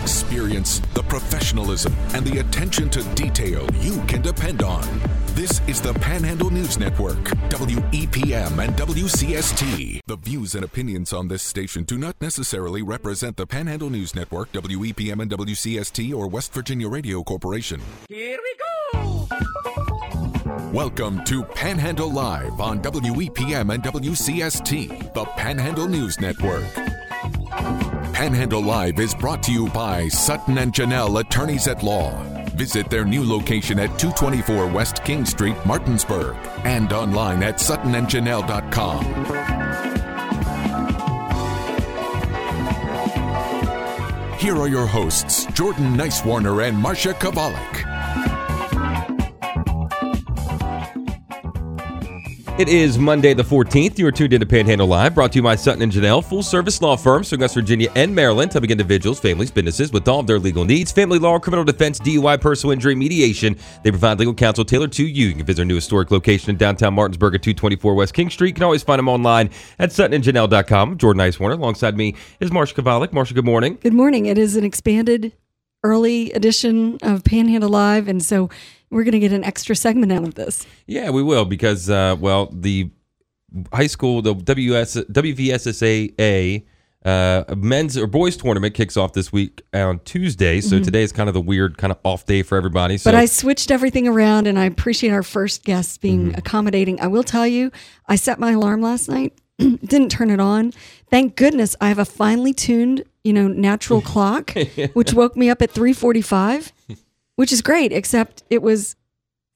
experience, the professionalism, and the attention to detail you can depend on. This is the Panhandle News Network, WEPM and WCST. The views and opinions on this station do not necessarily represent the Panhandle News Network, WEPM and WCST, or West Virginia Radio Corporation. Here we go! Welcome to Panhandle Live on WEPM and WCST, the Panhandle News Network. Panhandle Live is brought to you by Sutton and Janelle Attorneys at Law. Visit their new location at 224 West King Street, Martinsburg, and online at suttonandjanelle.com. Here are your hosts, Jordan Nicewarner and Marsha Chwalik. It is Monday the 14th. You are tuned into Panhandle Live, brought to you by Sutton and Janelle, full service law firm serving West Virginia and Maryland, helping individuals, families, businesses with all of their legal needs, family law, criminal defense, DUI, personal injury, mediation. They provide legal counsel tailored to you. You can visit their new historic location in downtown Martinsburg at 224 West King Street. You can always find them online at suttonandjanelle.com. Jordan Nicewarner. Alongside me is Marsha Chwalik. Marsha, good morning. Good morning. It is an expanded early edition of Panhandle Live, and so we're going to get an extra segment out of this. Yeah, we will because, uh, well, the high school, the WS, WVSSAC uh, men's or boys tournament kicks off this week on Tuesday. So today is kind of the weird kind of off day for everybody. So Mm-hmm. But I switched everything around, and I appreciate our first guests being Mm-hmm. accommodating. I will tell you, I set my alarm last night, didn't turn it on. Thank goodness I have a finely tuned, you know, natural clock, which woke me up at three forty-five, which is great. Except it was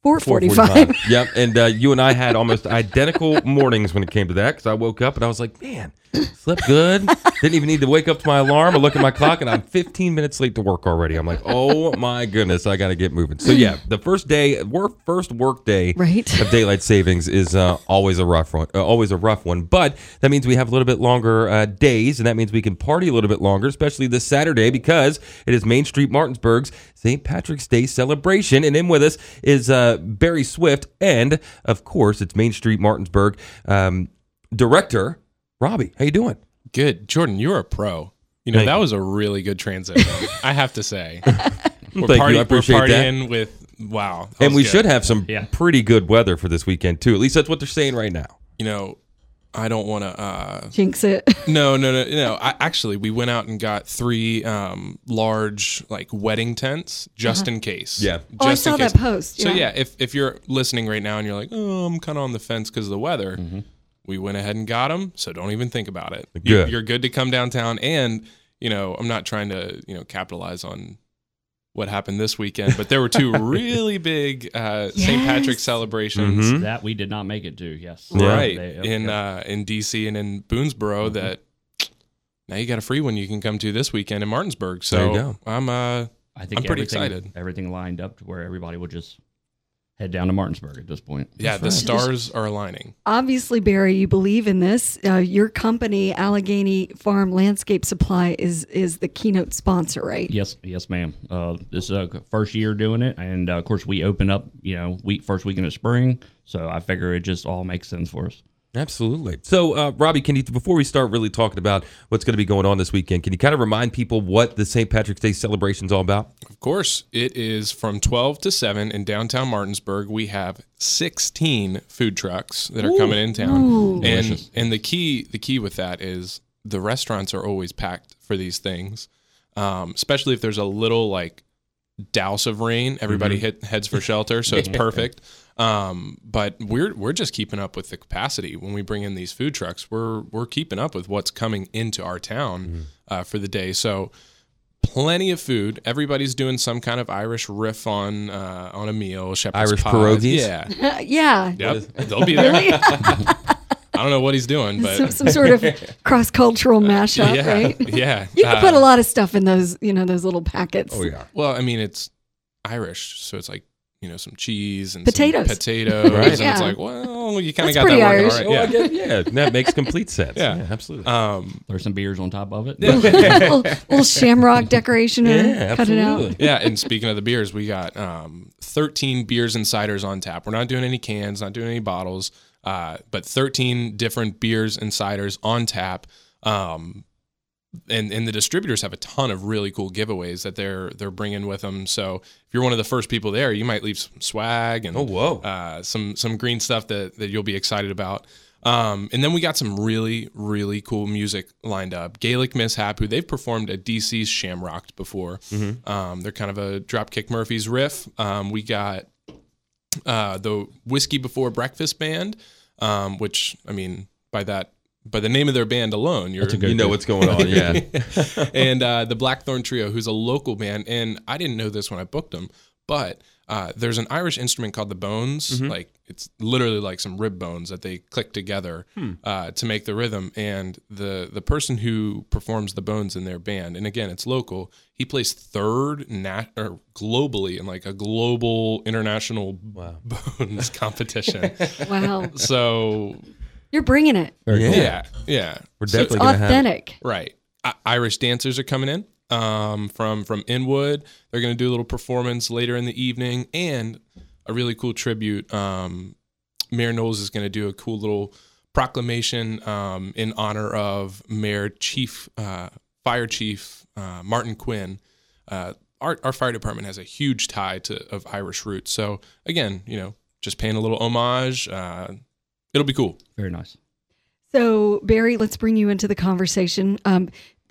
four forty-five. 4:45. yep. And uh, you and I had almost identical mornings when it came to that because I woke up and I was like, man, slept good. Didn't even need to wake up to my alarm or look at my clock, and I'm 15 minutes late to work already. I'm like, oh my goodness, I got to get moving. So yeah, the first day, work first work day Right. of daylight savings is uh, always a rough one. Uh, always a rough one, but that means we have a little bit longer uh, days, and that means we can party a little bit longer, especially this Saturday because it is Main Street Martinsburg's St. Patrick's Day celebration, and in with us is uh, Barry Swift, and of course, it's Main Street Martinsburg um, director Robby. How you doing? Good. Jordan, you're a pro. You know, Thank that you. was a really good transition. I have to say. We're, Thank you. I appreciate we're that. partying with, wow. And we good. should have some Yeah. pretty good weather for this weekend too. At least that's what they're saying right now. You know, I don't want to, uh, Jinx it. no, no, no, no. I actually, we went out and got three um, large, like, wedding tents just in case. Yeah. Oh, I Just in saw that case. post, So, yeah. yeah, if, if you're listening right now and you're like, oh, I'm kind of on the fence because of the weather, we went ahead and got them. So don't even think about it. You- Good. You're good to come downtown. And, you know, I'm not trying to, you know, capitalize on what happened this weekend, but there were two really big uh, St. Patrick's Yes. celebrations. Mhm. That we did not make it to. Yes. Yeah. Right They- yep, in uh, in DC and in Boonsboro Mm-hmm. that now you got a free one you can come to this weekend in Martinsburg. So There you go. I'm uh I think I'm pretty excited. Everything lined up to where everybody would just head down to Martinsburg at this point. yeah the stars are aligning. Obviously, Barry, you believe in this. Uh, your company, Allegheny Farm Landscape Supply, is is the keynote sponsor, right? Yes, yes, ma'am. Uh, this is uh, first year doing it, and uh, of course we open up, you know, week first weekend of spring. So I figure it just all makes sense for us. Absolutely. So, uh, Robby, can you before we start really talking about what's going to be going on this weekend, can you kind of remind people what the St. Patrick's Day celebration is all about? Of course, it is from 12 to 7 in downtown Martinsburg. We have 16 food trucks that are coming in town. And and the key the key with that is the restaurants are always packed for these things. Um, especially if there's a little like douse of rain, everybody hit, heads for shelter, so it's perfect. Um, but we're we're just keeping up with the capacity when we bring in these food trucks. We're we're keeping up with what's coming into our town uh, for the day. So plenty of food. Everybody's doing some kind of Irish riff on uh, on a meal. Shepherd's Irish pie. pierogies? Yeah, yeah. yep. They'll be there. I don't know what he's doing, but some, some sort of cross cultural mashup, yeah, right? yeah. You can Uh, put a lot of stuff in those, you know, those little packets. Oh, yeah. Well, I mean, it's Irish, so it's like you know some cheese and Potatoes. some potatoes, Right. and Yeah. it's like, well, you kind of got that working Irish. all right. Oh, Yeah. get- yeah, that makes complete sense. Yeah. absolutely. Um, There's some beers on top of it. little, little shamrock decoration. yeah, Yeah, cut it out. yeah, and speaking of the beers, we got um, 13 beers and ciders on tap. We're not doing any cans, not doing any bottles, uh, but 13 different beers and ciders on tap. Um, and and the distributors have a ton of really cool giveaways that they're they're bringing with them. So if you're one of the first people there, you might leave some swag and Oh, whoa. uh, some some green stuff that that you'll be excited about. Um, and then we got some really really cool music lined up. Gaelic Mishap, who they've performed at DC's Shamrocked before. Um, they're kind of a Dropkick Murphys riff. Um, we got uh, the Whiskey Before Breakfast band, um, which I mean by that by the name of their band alone, you're That's a You know what's going on, yeah. and uh, the Blackthorn Trio, who's a local band, and I didn't know this when I booked them, but uh, there's an Irish instrument called the bones, like it's literally like some rib bones that they click together uh, to make the rhythm. And the the person who performs the bones in their band, and again, it's local. He plays third nat or globally in like a global international bones competition. Wow. so You're bringing it. yeah, yeah, We're So- definitely going to have Authentic. Right. I- Irish dancers are coming in um, from from Inwood. They're going to do a little performance later in the evening, and a really cool tribute. Um, Mayor Knowles is going to do a cool little proclamation um, in honor of Mayor Chief uh, Fire Chief uh, Martin Quinn. Uh, our, our fire department has a huge tie to of Irish roots. So again, you know, just paying a little homage. Uh, it'll be cool. Very nice. So, Barry, let's bring you into the conversation. Um,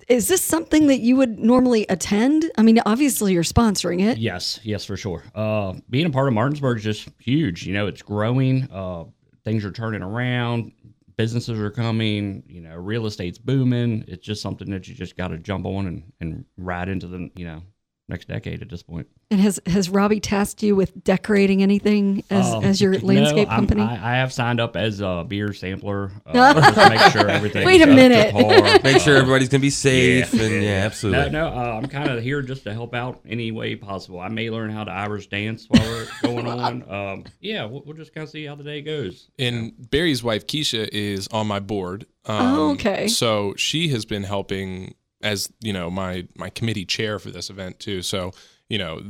is this something that you would normally attend? I mean, obviously you're sponsoring it. Yes, yes, for sure. Uh, being a part of Martinsburg is just huge. You know, it's growing. Uh, things are turning around. Businesses are coming. You know, real estate's booming. It's just something that you just got to jump on and, and ride into the you know next decade at this point. And has has Robby tasked you with decorating anything as, Um, as your landscape I'm- company? I, I have signed up as a beer sampler. Uh, just to make sure everything. Wait a minute. Make sure everybody's going to be safe. and yeah, absolutely. No, no, uh, I'm kind of here just to help out any way possible. I may learn how to Irish dance while we're going on. Um, yeah, we'll, we'll just kind of see how the day goes. And Barry's wife Keisha is on my board. Um, Oh, okay. So she has been helping as you know my my committee chair for this event too. So you know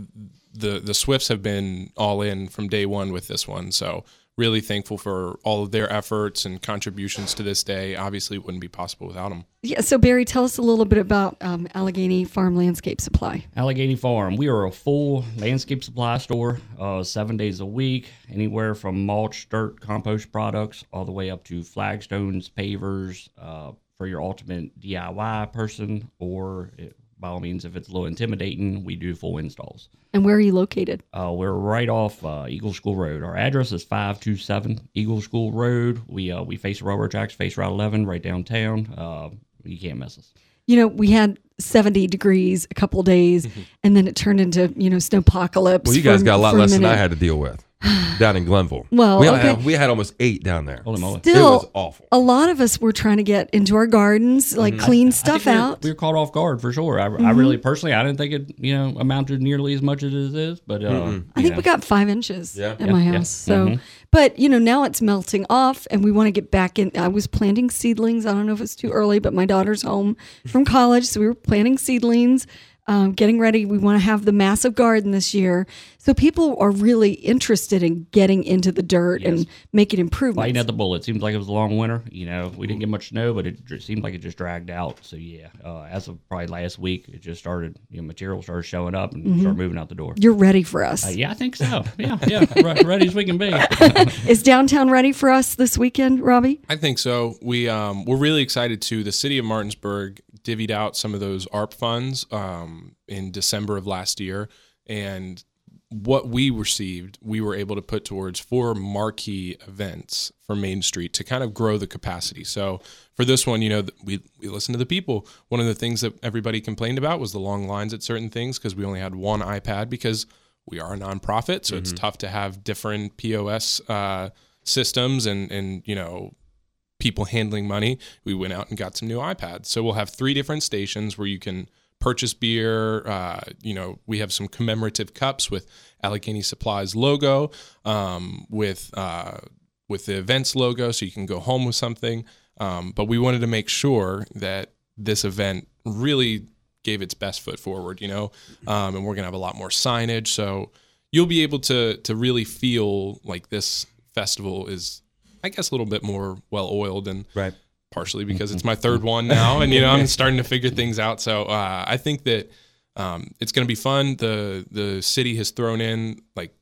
the the Swifts have been all in from day one with this one. So really thankful for all of their efforts and contributions to this day. Obviously, it wouldn't be possible without them. yeah. So, Barry, tell us a little bit about um, Allegheny Farm Landscape Supply. Allegheny Farm. We are a full landscape supply store, uh, seven days a week, anywhere from mulch, dirt, compost products, all the way up to flagstones, pavers, uh, for your ultimate DIY person, or eh, by all means, if it's a little intimidating, we do full installs. And where are you located? Uh, we're right off uh, Eagle School Road. Our address is five two seven Eagle School Road. We uh, we face railroad tracks, face Route eleven, right downtown. Uh, you can't miss us. You know, we had 70 degrees a couple days, and then it turned into, you know, snowpocalypse. Well, you guys for- got a lot for less than I had to deal with down in Glenville. Well, we, okay. had, we had almost eight down there. Holy moly! Still, it was awful. a lot of us were trying to get into our gardens, like clean I stuff think we were- out. Mm-hmm. We were caught off guard for sure. I, I really personally, I didn't think it you know amounted nearly as much as it is, but uh, I think know. we got five inches Yeah. at Yeah, my yeah. house. So, but you know, now it's melting off, and we want to get back in. I was planting seedlings. I don't know if it's too early, but my daughter's home from college, so we were planting seedlings. Um, getting ready. We want to have the massive garden this year. So people are really interested in getting into the dirt and making improvements. biting at the bullet. Seems like it was a long winter. You know, we didn't get much snow, but it just seemed like it just dragged out. So yeah, uh, as of probably last week, it just started. You know, material started showing up and started moving out the door. You're ready for us. Uh, yeah, I think so. Yeah, yeah, ready as we can be. Is downtown ready for us this weekend, Robby? I think so. We um, we're really excited to. The city of Martinsburg divvied out some of those ARP funds um, in December of last year, and what we received, we were able to put towards four marquee events for Main Street to kind of grow the capacity. So for this one, you know, we we listened to the people. One of the things that everybody complained about was the long lines at certain things because we only had one iPad because we are a nonprofit, so it's tough to have different POS uh, systems and and you know people handling money, we went out and got some new iPads. So we'll have three different stations where you can purchase beer. Uh, you know, we have some commemorative cups with Allegheny Supplies logo, um, with uh, with the events logo, so you can go home with something. Um, but we wanted to make sure that this event really gave its best foot forward. You know, um, and we're gonna have a lot more signage, so you'll be able to to really feel like this festival is I guess a little bit more well oiled and Right. Partially because it's my third one now, and you know I'm starting to figure things out. So uh, I think that um, it's going to be fun. the The city has thrown in like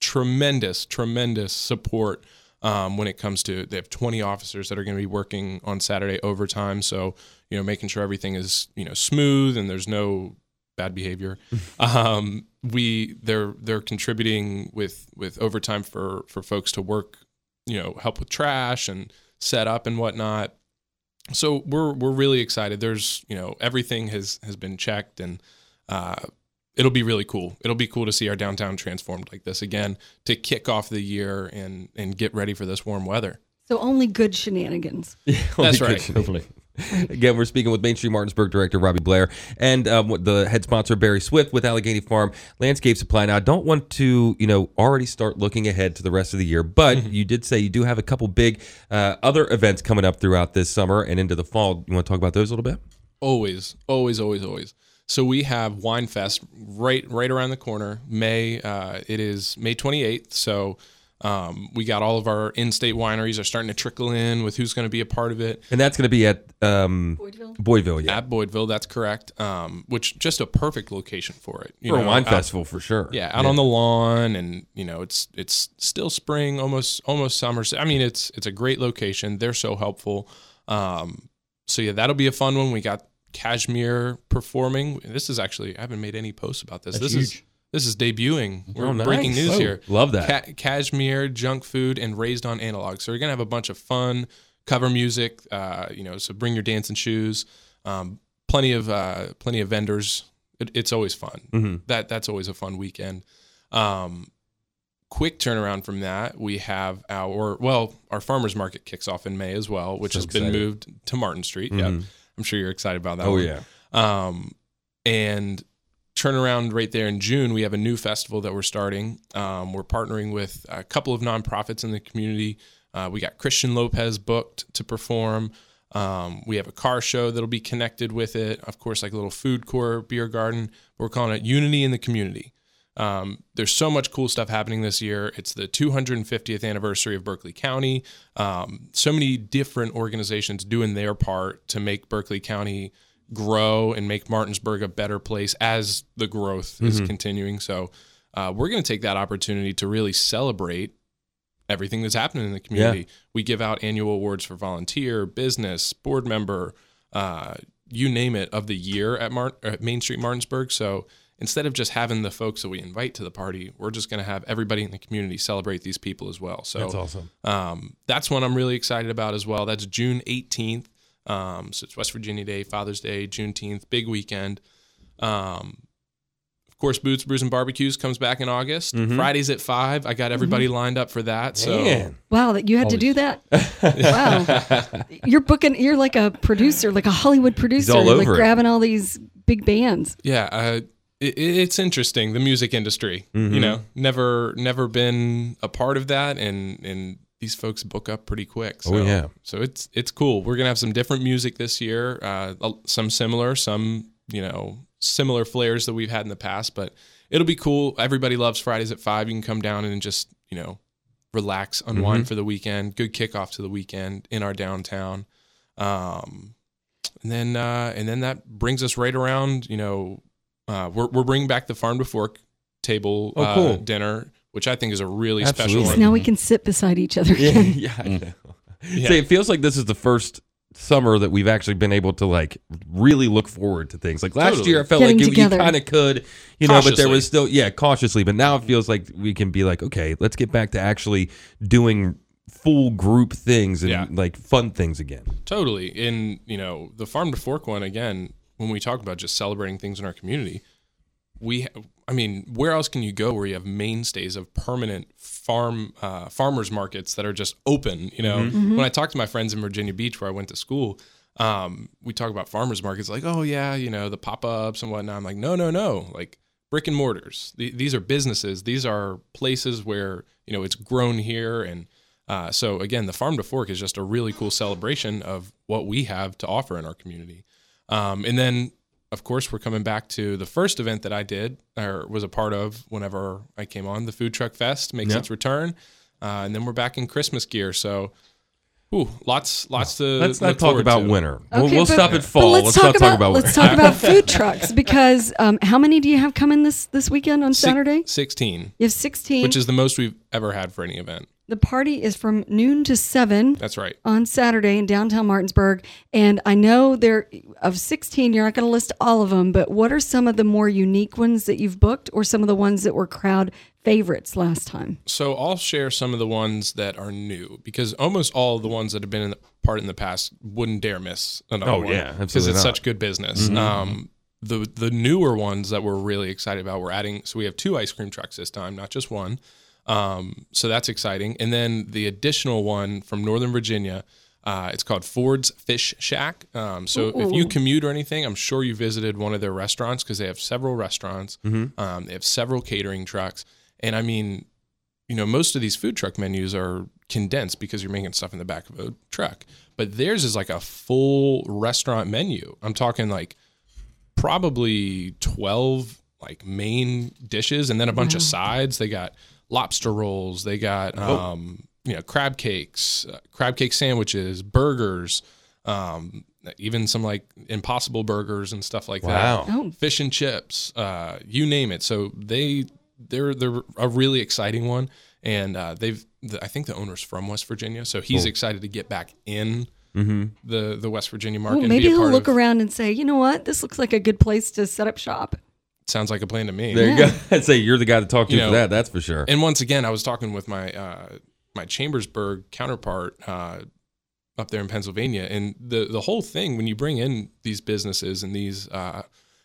tremendous, tremendous support um, when it comes to they have 20 officers that are going to be working on Saturday overtime. So you know, making sure everything is you know smooth and there's no bad behavior. um, we they're they're contributing with with overtime for for folks to work, you know, help with trash and set up and whatnot. So we're we're really excited. There's you know everything has has been checked and uh, it'll be really cool. It'll be cool to see our downtown transformed like this again to kick off the year and and get ready for this warm weather. So only good shenanigans. That's right. Hopefully. Again, we're speaking with Main Street Martinsburg director Robby Blair and um, the head sponsor Barry Swift with Allegheny Farm Landscape Supply. Now, I don't want to, you know, already start looking ahead to the rest of the year, but Mm-hmm. you did say you do have a couple big uh, other events coming up throughout this summer and into the fall. You want to talk about those a little bit? Always, always, always, always. So we have Wine Fest right right around the corner. May uh, it is May 28th. So um, we got all of our in-state wineries are starting to trickle in with who's going to be a part of it And that's going to be at um, Boydville? Boydville, yeah, at Boydville. That's correct. Um, which just a perfect location for it. You for a know, wine out- festival for sure. Yeah, out on the lawn, and you know it's it's still spring, almost almost summer. So, I mean, it's it's a great location. They're so helpful. Um, so yeah, that'll be a fun one. We got Cashmere performing. This is actually I haven't made any posts about this. That's this is huge. This is debuting. We're Oh, nice. breaking news Whoa. here. Love that. Ca- Cashmere, junk food, and raised on analog. So we're gonna have a bunch of fun cover music. Uh, you know, so bring your dancing shoes. Um, plenty of uh, plenty of vendors. It, it's always fun. Mhm. That that's always a fun weekend. Um, quick turnaround from that, we have our well, our farmers market kicks off in May as well, which So has been moved to Martin Street. Mhm. Yep, I'm sure you're excited about that. Oh, one. yeah. Um, and turnaround right there in June, we have a new festival that we're starting. Um, we're partnering with a couple of nonprofits in the community. Uh, we got Christian Lopez booked to perform. Um, we have a car show that'll be connected with it. Of course, like a little food court, beer garden. We're calling it Unity in the Community. Um, there's so much cool stuff happening this year. It's the 250th anniversary of Berkeley County. Um, so many different organizations doing their part to make Berkeley County grow and make Martinsburg a better place as the growth is continuing. So uh, we're going to take that opportunity to really celebrate everything that's happening in the community. We give out annual awards for volunteer, business, board member, uh, you name it, of the year at, Mar- at Main Street Martinsburg. So instead of just having the folks that we invite to the party, we're just going to have everybody in the community celebrate these people as well. So That's awesome. um, that's one I'm really excited about as well. That's June 18th. Um, so it's West Virginia Day, Father's Day, Juneteenth, big weekend. Um, of course, Boots, Brews, and Barbecues comes back in August. Fridays at five. I got everybody lined up for that. So Man. Wow, that you had to do that. wow, you're booking. You're like a producer, like a Hollywood producer, all like it. grabbing all these big bands. yeah, uh, it, it's interesting the music industry. Mm-hmm. You know, never never been a part of that, and and these folks book up pretty quick. So, Oh, yeah. So it's it's cool. We're gonna have some different music this year. Uh, some similar, some you know similar flares that we've had in the past, but it'll be cool. Everybody loves Fridays at five. You can come down and just you know relax, unwind Mm-hmm. for the weekend. Good kickoff to the weekend in our downtown. Um, and then uh, and then that brings us right around. You know, uh, we're we're bringing back the farm to fork table Oh, uh, cool. dinner, which I think is a really Absolutely. special So now we can sit beside each other Yeah, again. yeah, I know. Yeah. See, it feels like this is the first summer that we've actually been able to like really look forward to things. Like last Totally. year, I felt Getting like you, you kind of could, you know, but there was still, yeah, cautiously. But now it feels like we can be like, okay, let's get back to actually doing full group things and Yeah. like fun things again. Totally. In you know the farm to fork one again. When we talk about just celebrating things in our community, we, I mean, where else can you go where you have mainstays of permanent farm uh, farmers markets that are just open? You know, when I talk to my friends in Virginia Beach where I went to school, um, we talk about farmers markets like, oh yeah, you know, the pop ups and whatnot. I'm like, no, no, no, like brick and mortars. Th- these are businesses. These are places where you know it's grown here and. Uh, so again, the farm to fork is just a really cool celebration of what we have to offer in our community. Um, and then, of course, we're coming back to the first event that I did or was a part of whenever I came on. The Food Truck Fest makes Yeah. its return, uh, and then we're back in Christmas gear. So, Ooh, lots, lots to. Let's not talk about to. winter. we'll we'll but- stop at But fall. let's, Let's, talk not about, talk about winter. let's talk about food trucks because um, how many do you have coming this this weekend on Six- Saturday? Sixteen, You have sixteen. which is the most we've ever had for any event. The party is from noon to seven That's right. on Saturday in downtown Martinsburg, and I know there of sixteen. You're not going to list all of them, but what are some of the more unique ones that you've booked, or some of the ones that were crowd favorites last time? So I'll share some of the ones that are new because almost all of the ones that have been in the part in the past wouldn't dare miss another Oh, one. yeah, because it's not. such good business. Um, the the newer ones that we're really excited about, we're adding. So we have two ice cream trucks this time, not just one. Um, so that's exciting. And then the additional one from Northern Virginia. Uh, it's called Ford's Fish Shack. Um, so if you commute or anything, I'm sure you visited one of their restaurants because they have several restaurants. Um, they have several catering trucks, and I mean, you know, most of these food truck menus are condensed because you're making stuff in the back of a truck. But theirs is like a full restaurant menu. I'm talking like probably 12 like main dishes and then a bunch of sides. They got lobster rolls, they got um, you know, crab cakes, uh, crab cake sandwiches, burgers, um, even some like impossible burgers and stuff like Wow. that Oh, fish and chips, uh, you name it. So they they're they're a really exciting one, and uh, they've the, I think the owner's from West Virginia, so he's excited to get back in the the West Virginia market. well, and maybe be a he'll part look of, around and say, you know what, this looks like a good place to set up shop. Sounds like a plan to me. There you go. I'd say you're the guy to talk to You for know, that. That's for sure. And once again, I was talking with my uh, my Chambersburg counterpart uh, up there in Pennsylvania, and the the whole thing when you bring in these businesses and these uh,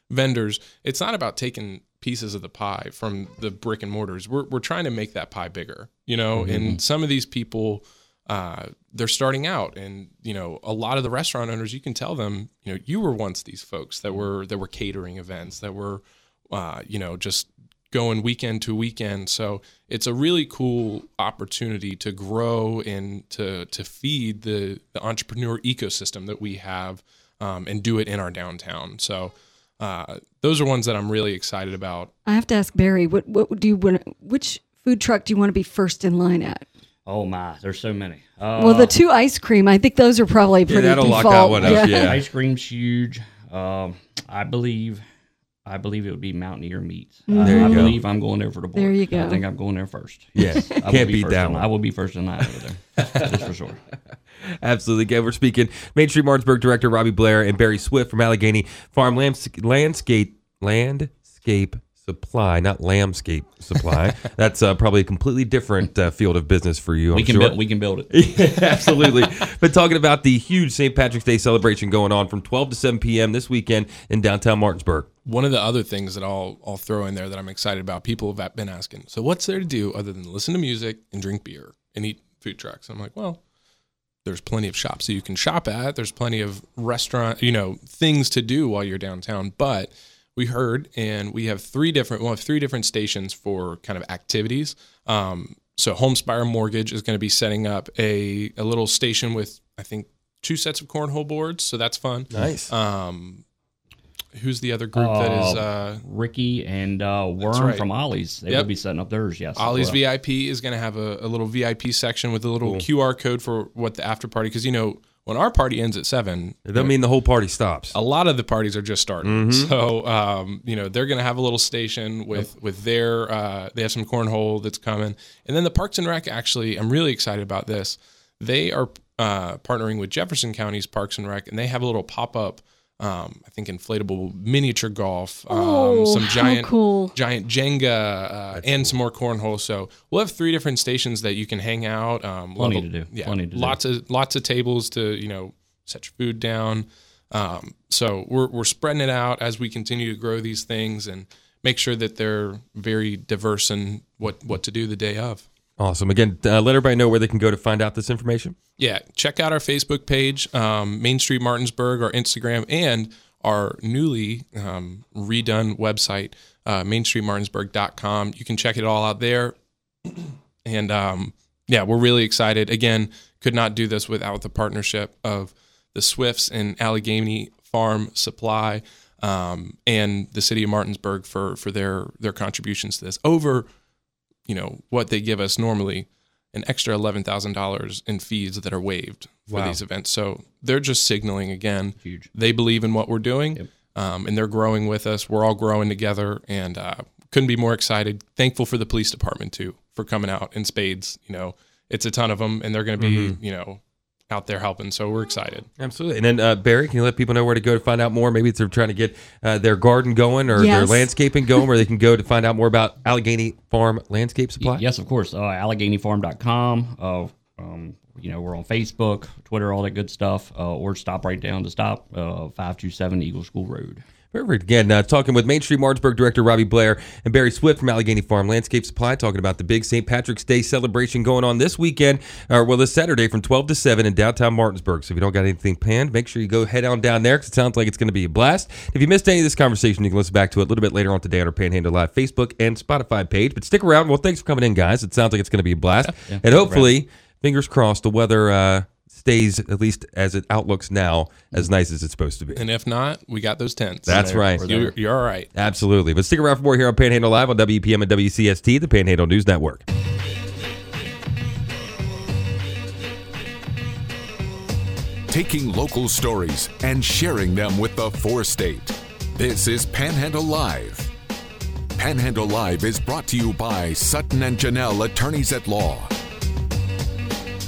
vendors, it's not about taking pieces of the pie from the brick and mortars. We're we're trying to make that pie bigger, you know. And some of these people. Uh, they're starting out, and you know, a lot of the restaurant owners, you can tell them, you know, you were once these folks that were that were catering events, that were, uh, you know, just going weekend to weekend. So it's a really cool opportunity to grow and to to feed the the entrepreneur ecosystem that we have um, and do it in our downtown. So uh, those are ones that I'm really excited about. I have to ask Barry, what what do you want? Which food truck do you want to be first in line at? Oh my, there's so many. Uh, Well, the two ice cream, I think those are probably pretty that'll default. lock that one up, yeah. ice cream's huge. Um, I believe, I believe it would be Mountaineer Meats. Mm-hmm. Uh, There you I go. believe I'm going there for the board. There you go. I think I'm going there first. Yeah, I will can't be beat first that one. I will be first in line over there. That's for sure. Absolutely. Again, we're speaking Main Street Martinsburg director Robby Blair and Barry Swift from Allegheny Farm Landscape Landscape Supply, not Landscape Supply. That's uh, probably a completely different uh, field of business for you. We I'm can sure. build. We can build it. Absolutely. but talking about the huge St. Patrick's Day celebration going on from 12 to 7 p.m. this weekend in downtown Martinsburg. One of the other things that I'll I'll throw in there that I'm excited about, people have been asking, so what's there to do other than listen to music and drink beer and eat food trucks? I'm like, well, there's plenty of shops that you can shop at. There's plenty of restaurant, you know, things to do while you're downtown. But we heard, and we have three different, we'll have three different stations for kind of activities. Um, so Homespire Mortgage is going to be setting up a a little station with, I think, two sets of cornhole boards. So that's fun. Nice. Um, who's the other group that is uh, Ricky and uh, Worm right. from Ollie's. They Yep. will be setting up theirs. Yes. Ollie's Well, VIP is going to have a, a little VIP section with a little QR code for what the after party because you know when our party ends at seven, It doesn't mean the whole party stops. a lot of the parties are just starting. So um, you know they're going to have a little station with with their uh, they have some cornhole that's coming, and then the Parks and Rec. Actually, I'm really excited about this. They are uh, partnering with Jefferson County's Parks and Rec, and they have a little pop up. Um, I think inflatable miniature golf, um, Oh, some giant cool. giant Jenga, uh, and some more cornhole. So we'll have three different stations that you can hang out. Um, Plenty level- to do. Yeah, Plenty to do. lots of lots of tables to you know set your food down. Um, so we're we're spreading it out as we continue to grow these things and make sure that they're very diverse in what what to do the day of. Awesome. Again, uh, let everybody know where they can go to find out this information. Yeah, check out our Facebook page, um, Main Street Martinsburg, our Instagram, and our newly um, redone website, uh, MainStreetMartinsburg.com. You can check it all out there. And um, yeah, we're really excited. Again, could not do this without the partnership of the Swifts and Allegheny Farm Supply um, and the city of Martinsburg for for their their contributions to this over, you know, what they give us normally. an extra eleven thousand dollars in fees that are waived for Wow. these events. So they're just signaling again Huge. they believe in what we're doing, um, and they're growing with us. We're all growing together, and uh, couldn't be more excited. Thankful for the police department too for coming out in spades. You know, it's a ton of them, and they're going to be you know out there helping. So we're excited. Absolutely. And then, uh, Barry, can you let people know where to go to find out more? Maybe they're trying to get uh, their garden going or their landscaping going, where they can go to find out more about Allegheny Farm Landscape Supply. Yes, of course. Uh, AlleghenyFarm.com. Uh, um, you know, we're on Facebook, Twitter, all that good stuff. Uh, or stop right down to stop uh, 527 Eagle School Road. Perfect. Again, uh, talking with Main Street Martinsburg Director Robby Blair and Barry Swift from Allegheny Farm Landscape Supply, talking about the big St. Patrick's Day celebration going on this weekend, or well, this Saturday from 12 to 7 in downtown Martinsburg. So if you don't got anything planned, make sure you go head on down there because it sounds like it's going to be a blast. If you missed any of this conversation, you can listen back to it a little bit later on today on our Panhandle Live Facebook and Spotify page. But stick around. Well, thanks for coming in, guys. It sounds like it's going to be a blast. and hopefully, fingers crossed, the weather uh, stays, at least as it outlooks now, as mm. nice as it's supposed to be. And if not, we got those tents. That's We're- right. You're, you're all right. Absolutely. But stick around for more here on Panhandle Live on WEPM and WCST, the Panhandle News Network. Taking local stories and sharing them with the four state. This is Panhandle Live. Panhandle Live is brought to you by Sutton and Janelle Attorneys at Law.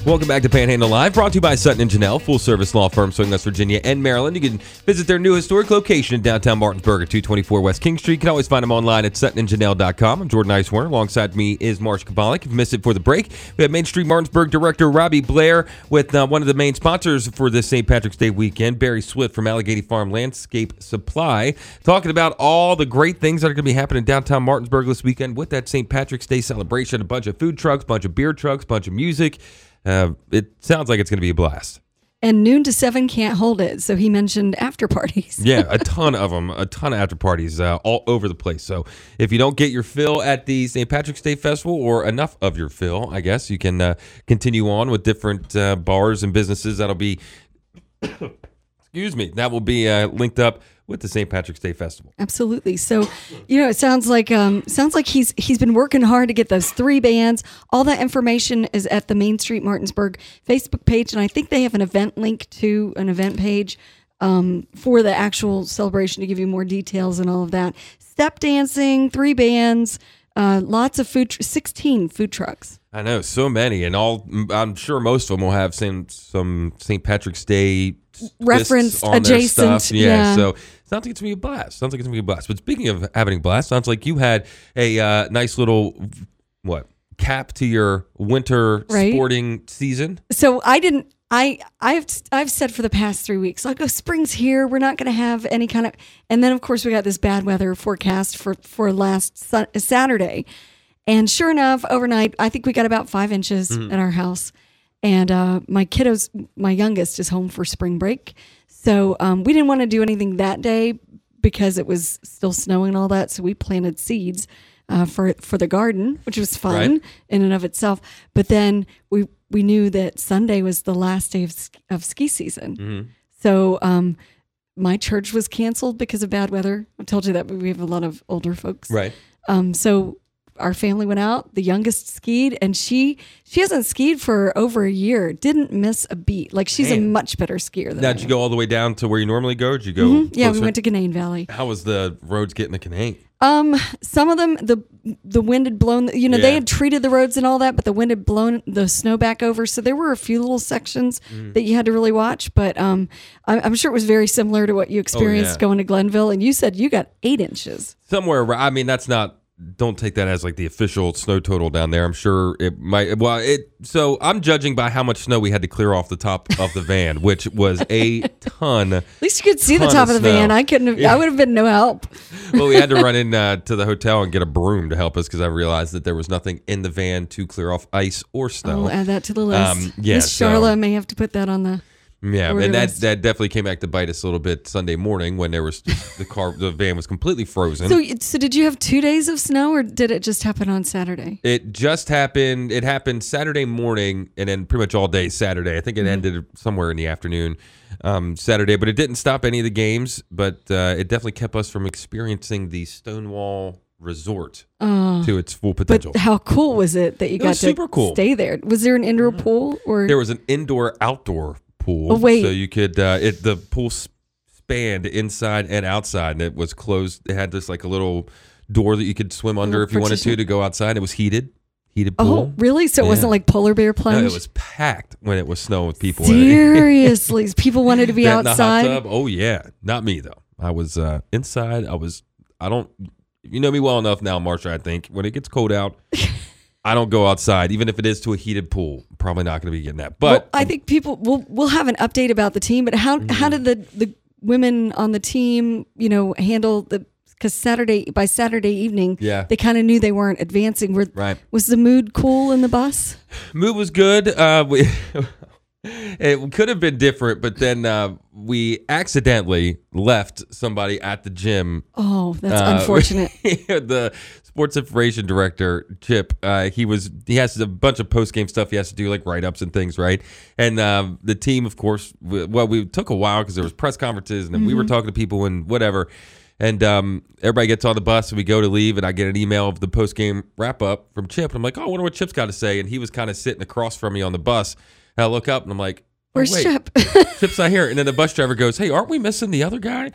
Welcome back to Panhandle Live, brought to you by Sutton and Janelle, full service law firm serving West Virginia and Maryland. You can visit their new historic location in downtown Martinsburg at 224 West King Street. You can always find them online at suttonandjanelle.com. I'm Jordan Nicewarner. Alongside me is Marsh Chwalik. If you missed it for the break, we have Main Street Martinsburg Director Robby Blair with uh, one of the main sponsors for this St. Patrick's Day weekend, Barry Swift from Allegheny Farm Landscape Supply, talking about all the great things that are going to be happening downtown Martinsburg this weekend with that St. Patrick's Day celebration. A bunch of food trucks, bunch of beer trucks, bunch of music. Uh, it sounds like it's going to be a blast. And noon to seven can't hold it. So he mentioned after parties. Yeah, a ton of them, a ton of after parties uh, all over the place. So if you don't get your fill at the St. Patrick's Day Festival or enough of your fill, I guess you can uh, continue on with different uh, bars and businesses that'll be, excuse me, that will be uh, linked up with the St. Patrick's Day Festival. Absolutely. So, you know, it sounds like um, sounds like he's he's been working hard to get those three bands. All that information is at the Main Street Martinsburg Facebook page, and I think they have an event link to an event page um, for the actual celebration to give you more details and all of that. Step dancing, three bands, uh, lots of food, tr- sixteen food trucks. I know so many, and all. I'm sure most of them will have some some St. Patrick's Day twists Reference on their adjacent, stuff. Yeah, yeah. so sounds like it's gonna be a blast. Sounds like it's gonna be a blast. But speaking of having a blast, sounds like you had a uh, nice little what cap to your winter Right. sporting season. so I didn't. I I've I've said for the past three weeks, like, oh, spring's here. We're not going to have any kind of. And then of course we got this bad weather forecast for for last Sun, Saturday, and sure enough, overnight I think we got about five inches at our house, and uh, my kiddos, my youngest is home for spring break, so um, we didn't want to do anything that day because it was still snowing and all that. So we planted seeds. Uh, for for the garden, which was fun Right. in and of itself. But then we we knew that Sunday was the last day of sk- of ski season. So um, my church was canceled because of bad weather. I've told you that we have a lot of older folks. Right. Um, so our family went out. The youngest skied, and she she hasn't skied for over a year. Didn't miss a beat. Like she's a much better skier than Now, did you go all the way down to where you normally go? Did you go? Mm-hmm. Yeah, we went to Canaan Valley. How was the roads getting to Canaan? Um, some of them the the wind had blown. You know, Yeah. they had treated the roads and all that, but the wind had blown the snow back over. So there were a few little sections Mm. that you had to really watch. But um, I, I'm sure it was very similar to what you experienced Oh, yeah. going to Glenville. And you said you got eight inches. somewhere i mean that's not don't take that as like the official snow total down there i'm sure it might well it so i'm judging by how much snow we had to clear off the top of the van which was a ton At least you could see the top of of the van. I couldn't have. I would have been no help. well we had to run in uh, to the hotel and get a broom to help us because i realized that there was nothing in the van to clear off ice or snow I'll add that to the list. Um, yeah, Miss so- Charla may have to put that on the. Yeah and that, that definitely came back to bite us a little bit sunday morning when there was just the car the van was completely frozen So, so did you have two days of snow, or did it just happen on Saturday? It just happened. It happened Saturday morning, and then pretty much all day Saturday. I think Mm-hmm. it ended somewhere in the afternoon um, Saturday, but it didn't stop any of the games. But uh, it definitely kept us from experiencing the Stonewall resort to its full potential. But how cool was it that you got was to super cool. stay there? Was there an indoor pool or there was an indoor outdoor pool. Oh, wait. So you could uh, it the pool spanned inside and outside, and it was closed. It had this like a little door that you could swim under if you wanted to to go outside. It was heated, heated pool. Oh, really? So it Yeah. wasn't like polar bear No, plunge? it was packed when it was snowing with people. it. Seriously, people wanted to be That in the hot outside. Oh yeah, not me though. I was uh, inside. I was. I don't. You know me well enough now, Marsha. I think when it gets cold out, I don't go outside, even if it is to a heated pool. Probably not going to be getting that. But well, I think people will we'll have an update about the team. But how how Mm-hmm. did the the women on the team, you know, handle the because Saturday by Saturday evening, Yeah. they kind of knew they weren't advancing. Were, Right. Was the mood cool in the bus? mood was good. Uh, we, it could have been different, but then uh, we accidentally left somebody at the gym. Oh, that's Uh, unfortunate. the sports information director, Chip, uh, he was he has a bunch of post game stuff he has to do, like write ups and things, right? And um, the team, of course, w- well, we took a while because there was press conferences and then we were talking to people and whatever. And um, everybody gets on the bus and we go to leave, and I get an email of the post game wrap up from Chip. And I'm like, oh, I wonder what Chip's got to say. And he was kind of sitting across from me on the bus. And I look up and I'm like, Where's oh, wait. Chip? Chip's not here. And then the bus driver goes, Hey, aren't we missing the other guy?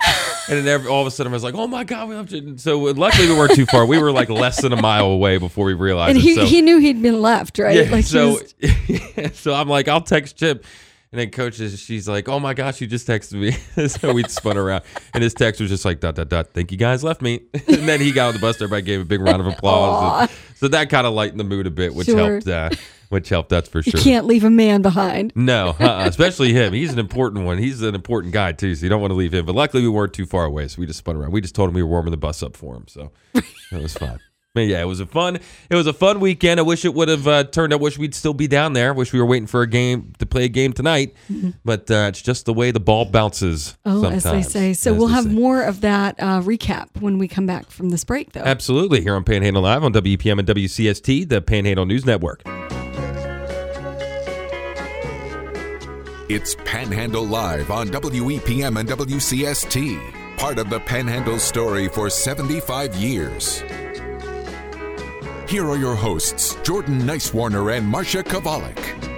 And then all of a sudden I was like, Oh my God, we left. And So uh, luckily we weren't too far. We were like less than a mile away before we realized and it. he So, he knew he'd been left, right? yeah, like so, was- so I'm like, I'll text Chip. And then coach is, she's like, Oh my gosh, you just texted me. so we spun around. And his text was just like, dot, dot, dot. Think you guys left me. and then he got on the bus. Everybody gave a big round of applause. And so that kind of lightened the mood a bit, which Sure. helped. Uh, which helped, that's for you sure. can't leave a man behind. No, uh-uh, especially him. He's an important one. He's an important guy too, so you don't want to leave him. But luckily, we weren't too far away, so we just spun around. We just told him we were warming the bus up for him, so it was fine. But yeah, it was a fun. It was a fun weekend. I wish it would have uh, turned out. Wish we'd still be down there. Wish we were waiting for a game to play a game tonight. But uh, it's just the way the ball bounces. Oh, as they say. So we'll have say. more of that uh, recap when we come back from this break, though. Absolutely, here on Panhandle Live on WEPM and WCST, the Panhandle News Network. It's Panhandle Live on WEPM and WCST, part of the Panhandle story for 75 years. Here are your hosts, Jordan Nicewarner and Marsha Chwalik.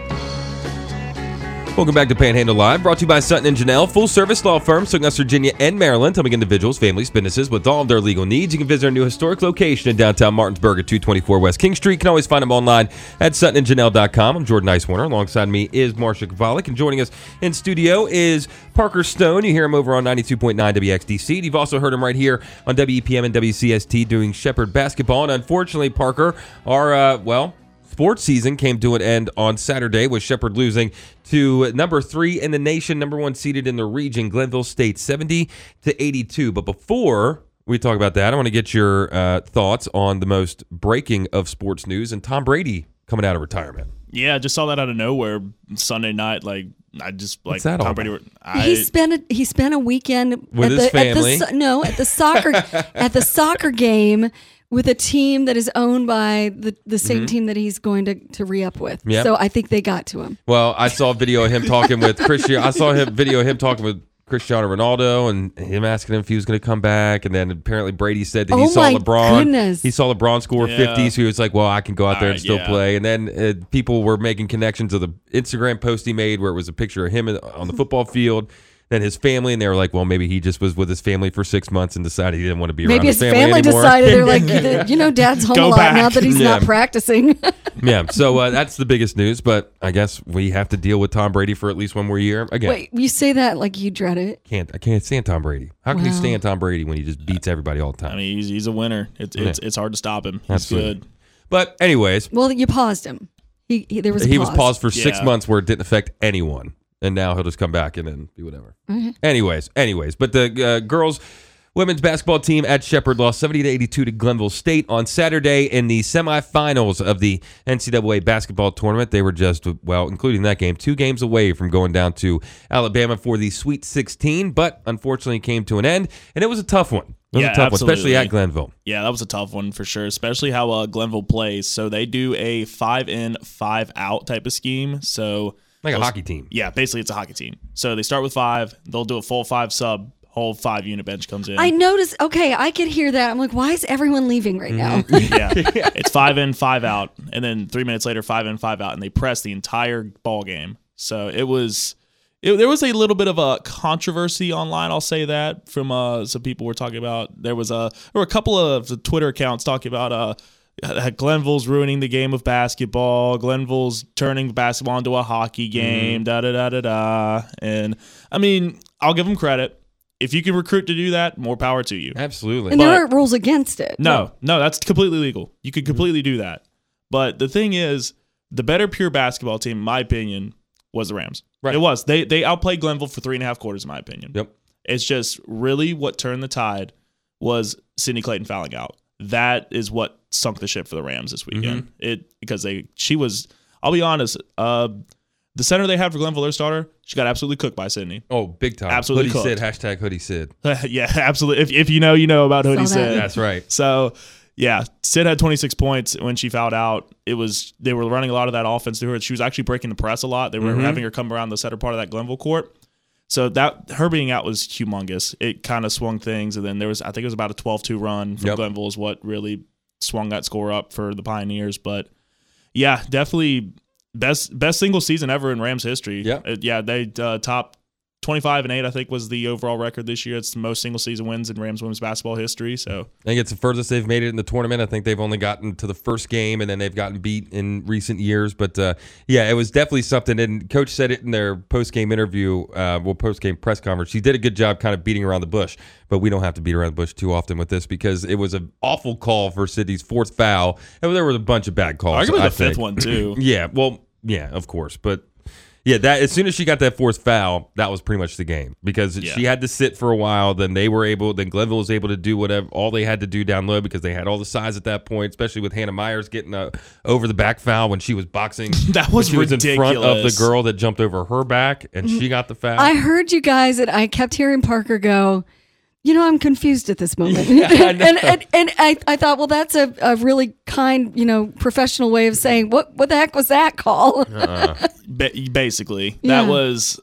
Welcome back to Panhandle Live, brought to you by Sutton and Janelle, full service law firm serving us Virginia and Maryland, helping individuals, families, businesses with all of their legal needs. You can visit our new historic location in downtown Martinsburg at 224 West King Street. You can always find them online at suttonandjanelle.com. I'm Jordan Nicewarner. Alongside me is Marsha Chwalik, and joining us in studio is Parker Stone. You hear him over on 92.9 WXDC. You've also heard him right here on WEPM and WCST doing Shepherd basketball. And unfortunately, Parker, our, uh, well, sports season came to an end on Saturday with Shepherd losing to number three in the nation, number one seeded in the region, Glenville State, 70 to 82. But before we talk about that, I want to get your uh, thoughts on the most breaking of sports news and Tom Brady coming out of retirement. Yeah, I just saw that out of nowhere Sunday night. Like I just like What's that all Tom Brady. I, he spent a, he spent a weekend With at his the, family. At the, no, at the soccer at the soccer game with a team that is owned by the, the same team that he's going to, to re up with. Mm-hmm. Yep. So I think they got to him. Well, I saw a video of him talking with Cristiano. I saw him video of him talking with Cristiano Ronaldo and him asking him if he was going to come back. And then apparently Brady said that he Oh saw my LeBron. goodness. He saw LeBron score Yeah. 50, so he was like, "Well, I can go out there and Alright, still yeah. play." And then uh, people were making connections of the Instagram post he made, where it was a picture of him on the football field. Then his family, and they were like, "Well, maybe he just was with his family for six months and decided he didn't want to be around Maybe his his family, anymore." decided they're like, you know, Dad's home Go a lot back. now that he's Yeah. not practicing. yeah, so uh, that's the biggest news. But I guess we have to deal with Tom Brady for at least one more year. Again, Wait, you say that like you dread it. can't I can't stand Tom Brady. How can you stand Tom Brady when he just beats everybody all the time? I mean, he's, he's a winner. It's it's, it's hard to stop him. He's Absolutely. good. but anyways, Well, you paused him. He, he there was a he was paused for six months where it didn't affect anyone, and now he'll just come back and then do whatever. Anyways, anyways, but the uh, girls. Women's basketball team at Shepherd lost 70 to 82 to Glenville State on Saturday in the semifinals of the NCAA basketball tournament. They were just, well, including that game, two games away from going down to Alabama for the Sweet 16, but unfortunately came to an end, and it was a tough one. It was Yeah, a tough one, especially at Glenville. Yeah, that was a tough one for sure, especially how uh, Glenville plays. So they do a five in, five out type of scheme. So Like a hockey team. Yeah, basically it's a hockey team. So they start with five. They'll do a full five sub. whole five unit bench comes in. I noticed. Okay, I could hear that. I'm like, why is everyone leaving right now? yeah. It's five in, five out, and then three minutes later, five in, five out, and they press the entire ball game. So it was. It, there was a little bit of a controversy online. I'll say that from uh, some people were talking about. There was a there were a couple of the Twitter accounts talking about uh, that Uh, Glenville's ruining the game of basketball. Glenville's turning basketball into a hockey mm-hmm. game. Da da da da da. And I mean, I'll give them credit. If you can recruit to do that, more power to you. Absolutely. and there aren't rules against it. No, no, that's completely legal. You could mm-hmm. completely do that. But the thing is, the better pure basketball team, in my opinion, was the Rams. Right. It was. They they outplayed Glenville for three and a half quarters, in my opinion. Yep. It's just really what turned the tide was Sidney Clayton fouling out. That is what sunk the ship for the Rams this weekend. Mm-hmm. It because they she was. I'll be honest. Uh, the center they had for Glenville, their starter, she got absolutely cooked by Sydney. Oh, big time. Absolutely Hoodie Sid. cooked. Hashtag Hoodie Sid. yeah, absolutely. If, if you know, you know about Hoodie Saw that. said. That's right. So yeah, Sid had 26 points when she fouled out. It was they were running a lot of that offense through her. She was actually breaking the press a lot. They were Mm-hmm. having her come around the center part of that Glenville court. So that her being out was humongous. It kind of swung things, and then there was I think it was about a 12-2 run from Yep. Glenville is what really swung that score up for the Pioneers. But yeah, definitely best best single season ever in Rams history. Yeah. Uh, yeah, they uh, top 25 and 8 I think was the overall record this year. It's the most single season wins in Rams women's basketball history. So I think it's the furthest they've made it in the tournament. I think they've only gotten to the first game, and then they've gotten beat in recent years. But uh, yeah, it was definitely something. And Coach said it in their post game interview, uh, well, post game press conference. She did a good job, kind of beating around the bush. But we don't have to beat around the bush too often with this because it was an awful call for Sydney's fourth foul. And there was a bunch of bad calls. arguably I the fifth think. one too. Yeah, well, yeah, of course, but yeah, that as soon as she got that fourth foul, that was pretty much the game because Yeah. she had to sit for a while. Then they were able, then Glenville was able to do whatever all they had to do down low because they had all the size at that point, especially with Hannah Myers getting a over the back foul when she was boxing. That was when she was in front of the girl that jumped over her back and she mm-hmm. got the foul. I heard you guys, and I kept hearing Parker go. You know, I'm confused at this moment, I and, know. and and I, I thought, well, that's a, a really kind, you know, professional way of saying what what the heck was that call? Uh, ba- basically, Yeah. that was.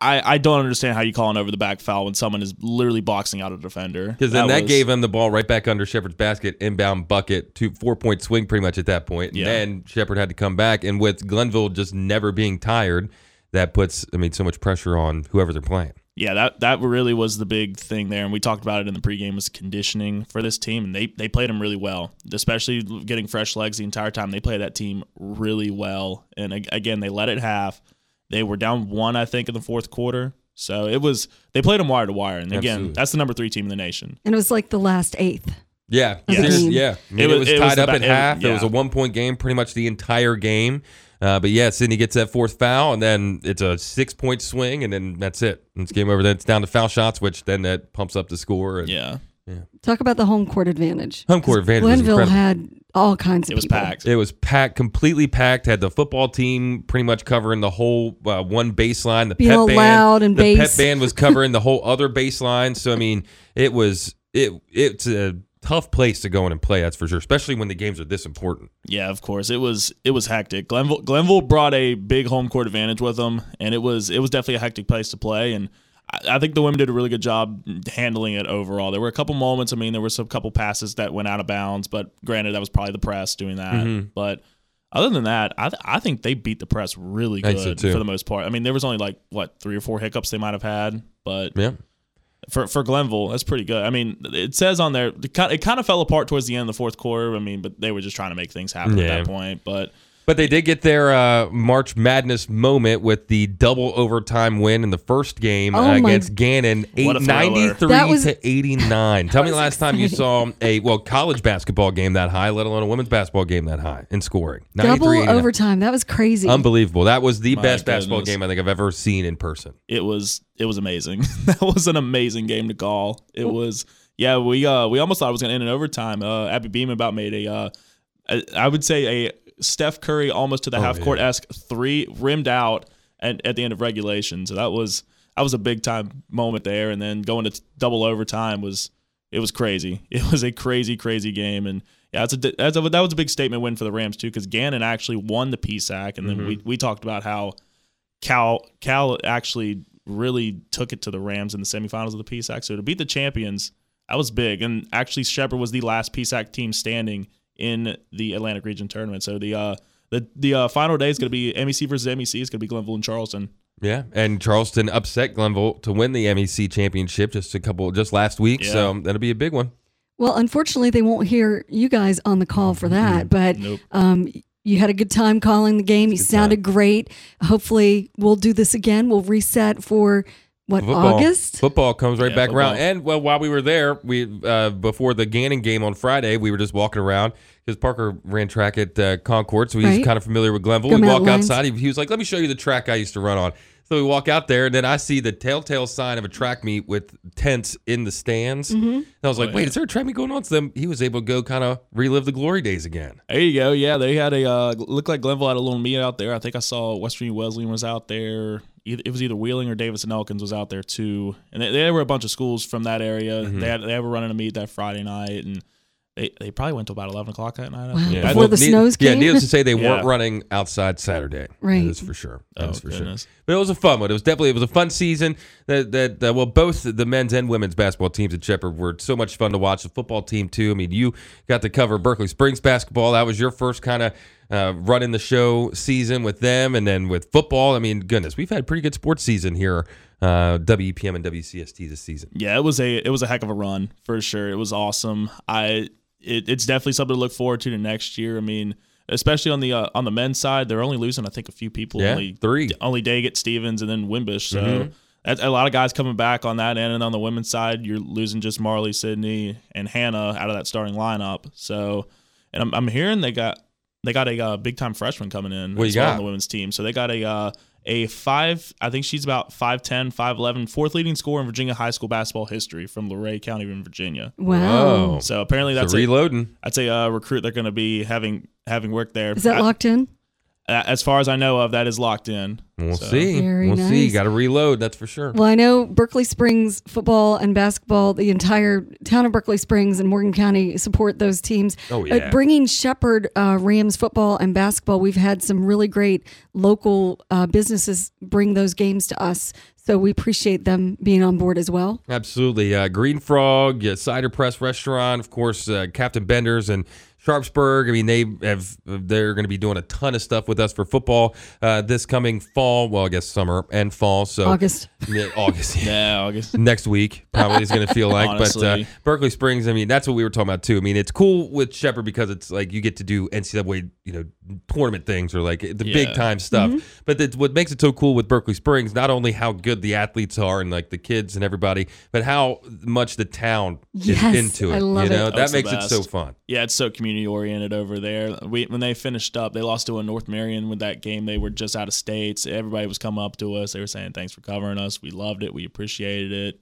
I, I don't understand how you call an over the back foul when someone is literally boxing out a defender. Because then that, was- gave him the ball right back under Shepard's basket, inbound bucket, two four point swing pretty much at that point. And Yeah. then Shepard had to come back, and with Glenville just never being tired, that puts I mean so much pressure on whoever they're playing. Yeah, that that really was the big thing there, and we talked about it in the pregame was conditioning for this team, and they they played them really well, especially getting fresh legs the entire time. They played that team really well, and again, they let it have. They were down one, I think, in the fourth quarter, so it was they played them wire to wire, and again, Absolutely. that's the number three team in the nation. And it was like the last eighth. Yeah, Yes. seriously, yeah. I mean, it, It was- was, it was tied up ba- at it- half. It was a one point game, pretty much the entire game. Uh, but yeah, Sydney gets that fourth foul, and then it's a six point swing, and then that's it. And it's game over. Then it's down to foul shots, which then that pumps up the score. And Yeah, Talk about the home court advantage. Home court advantage was Glenville incredible. had all kinds of it was people. packed. It was packed, completely packed. Had the football team pretty much covering the whole uh, one baseline. The Being pep all band, loud and the bass. pep band was covering the whole other baseline. So I mean, it was it. It's a tough place to go in and play. That's for sure, especially when the games are this important. Yeah, of course. It was it was hectic. Glenville Glenville brought a big home court advantage with them, and it was it was definitely a hectic place to play. And I, I think the women did a really good job handling it overall. There were a couple moments. I mean, there were some couple passes that went out of bounds, but granted, that was probably the press doing that. Mm-hmm. But other than that, I th- I think they beat the press really think so, good for the most part. I mean, there was only like what three or four hiccups they might have had, but Yeah. For for Glenville, that's pretty good. I mean, it says on there it kind, of fell apart towards the end of the fourth quarter. I mean, but they were just trying to make things happen Yeah. at that point. But But they did get their uh, March Madness moment with the double overtime win in the first game Oh uh, against Gannon, What a eight, 93 was- to 89. Tell me the was last time you saw a well college basketball game that high, let alone a women's basketball game that high in scoring. Double overtime. That was crazy. Unbelievable. That was the My best basketball game I think I've ever seen in person. it was it was amazing. that was an amazing game to call. It was yeah. We uh we almost thought it was gonna end in overtime. Uh, Abby Beam about made a uh, I- I would say a Steph Curry almost to the oh, half court esque three rimmed out at, at the end of regulation. So that was that was a big time moment there. And then going to double overtime was it was crazy. It was a crazy crazy game and. Yeah, that's a, that's a that was a big statement win for the Rams too, because Gannon actually won the PSAC, and then we, mm-hmm. we talked about how Cal Cal actually really took it to the Rams in the semifinals of the PSAC. So to beat the champions, that was big. And actually, Shepard was the last PSAC team standing in the Atlantic Region tournament. So the uh, the the uh, final day is going to be MEC versus MEC. It's going to be Glenville and Charleston. Yeah, and Charleston upset Glenville to win the MEC championship just a couple just last week. Yeah. So that'll be a big one. Well, unfortunately, they won't hear you guys on the call for that, but Nope. um, you had a good time calling the game. You sounded great. Hopefully, we'll do this again. We'll reset for what Football. August. Football comes right Yeah, back around. And well, while we were there, we uh, before the Gannon game on Friday, we were just walking around because Parker ran track at uh, Concord, so he's Right. kind of familiar with Glenville. Go we walk Mountain outside. He, he was like, "Let me show you the track I used to run on." So we walk out there, and then I see the telltale sign of a track meet with tents in the stands. Mm-hmm. And I was like, Oh, "Wait, yeah. is there a track meet going on?" So then he was able to go kind of relive the glory days again. There you go. Yeah, they had a uh, looked like Glenville had a little meet out there. I think I saw Western Wesleyan was out there. Either, it was either Wheeling or Davis and Elkins was out there too, and they, there were a bunch of schools from that area. Mm-hmm. They had they were running a meet that Friday night, and they, they probably went to about eleven o'clock that night. I Wow. Yeah. I- Before the need- snows came. Yeah, needless to say, they weren't running outside Saturday. Right. That is for sure. That Oh, for goodness. sure. But it was a fun one. It was definitely it was a fun season. That that, that well, both the men's and women's basketball teams at Shepherd were so much fun to watch. The football team too. I mean, you got to cover Berkeley Springs basketball. That was your first kind of uh, running the show season with them, and then with football. I mean, goodness, we've had a pretty good sports season here. Uh, WEPM and WCST this season. yeah, it was a it was a heck of a run for sure. It was awesome. I it, it's definitely something to look forward to to next year. I mean, especially on the uh, on the men's side, they're only losing I think a few people. Yeah, only three. only Daggett, Stevens, and then Wimbush. So Mhm. that's a lot of guys coming back on that end. And on the women's side, you're losing just Marley, Sydney, and Hannah out of that starting lineup. So, and I'm, I'm hearing they got they got a uh, big time freshman coming in What as well got? on the women's team. So they got a uh, a five. I think she's about 5'10", 5'11", fourth leading scorer in Virginia high school basketball history from Luray County in Virginia. Wow. Whoa. So apparently So that's a, reloading. that's a uh, recruit they're going to be having having work there. Is that Uh, locked in? As far as I know of, that is locked in. We'll So- see. Very we'll see. nice. Got to reload. That's for sure. Well, I know Berkeley Springs football and basketball, the entire town of Berkeley Springs and Morgan County support those teams. Oh, Uh, yeah. bringing Shepherd uh, Rams football and basketball, we've had some really great local uh, businesses bring those games to us. So we appreciate them being on board as well. Absolutely. Uh, Green Frog, uh, Cider Press Restaurant, of course, uh, Captain Bender's and Sharpsburg. I mean, they have they're going to be doing a ton of stuff with us for football uh, this coming fall. Well, I guess summer and fall. So August. Yeah, August. yeah. Yeah, August. Next week probably is going to feel like, but uh, Berkeley Springs. I mean, that's what we were talking about too. I mean, it's cool with Shepherd because it's like you get to do NCAA, you know, tournament things or like the big time stuff. But it's, what makes it so cool with Berkeley Springs, not only how good the athletes are and like the kids and everybody, but how much the town Yes, is into it. I love you know, it. that That's makes it so fun. Yeah, it's so community oriented over there. We when they finished up, they lost to a North Marion with that game. They were just out of states. Everybody was coming up to us. They were saying thanks for covering us. We loved it. We appreciated it.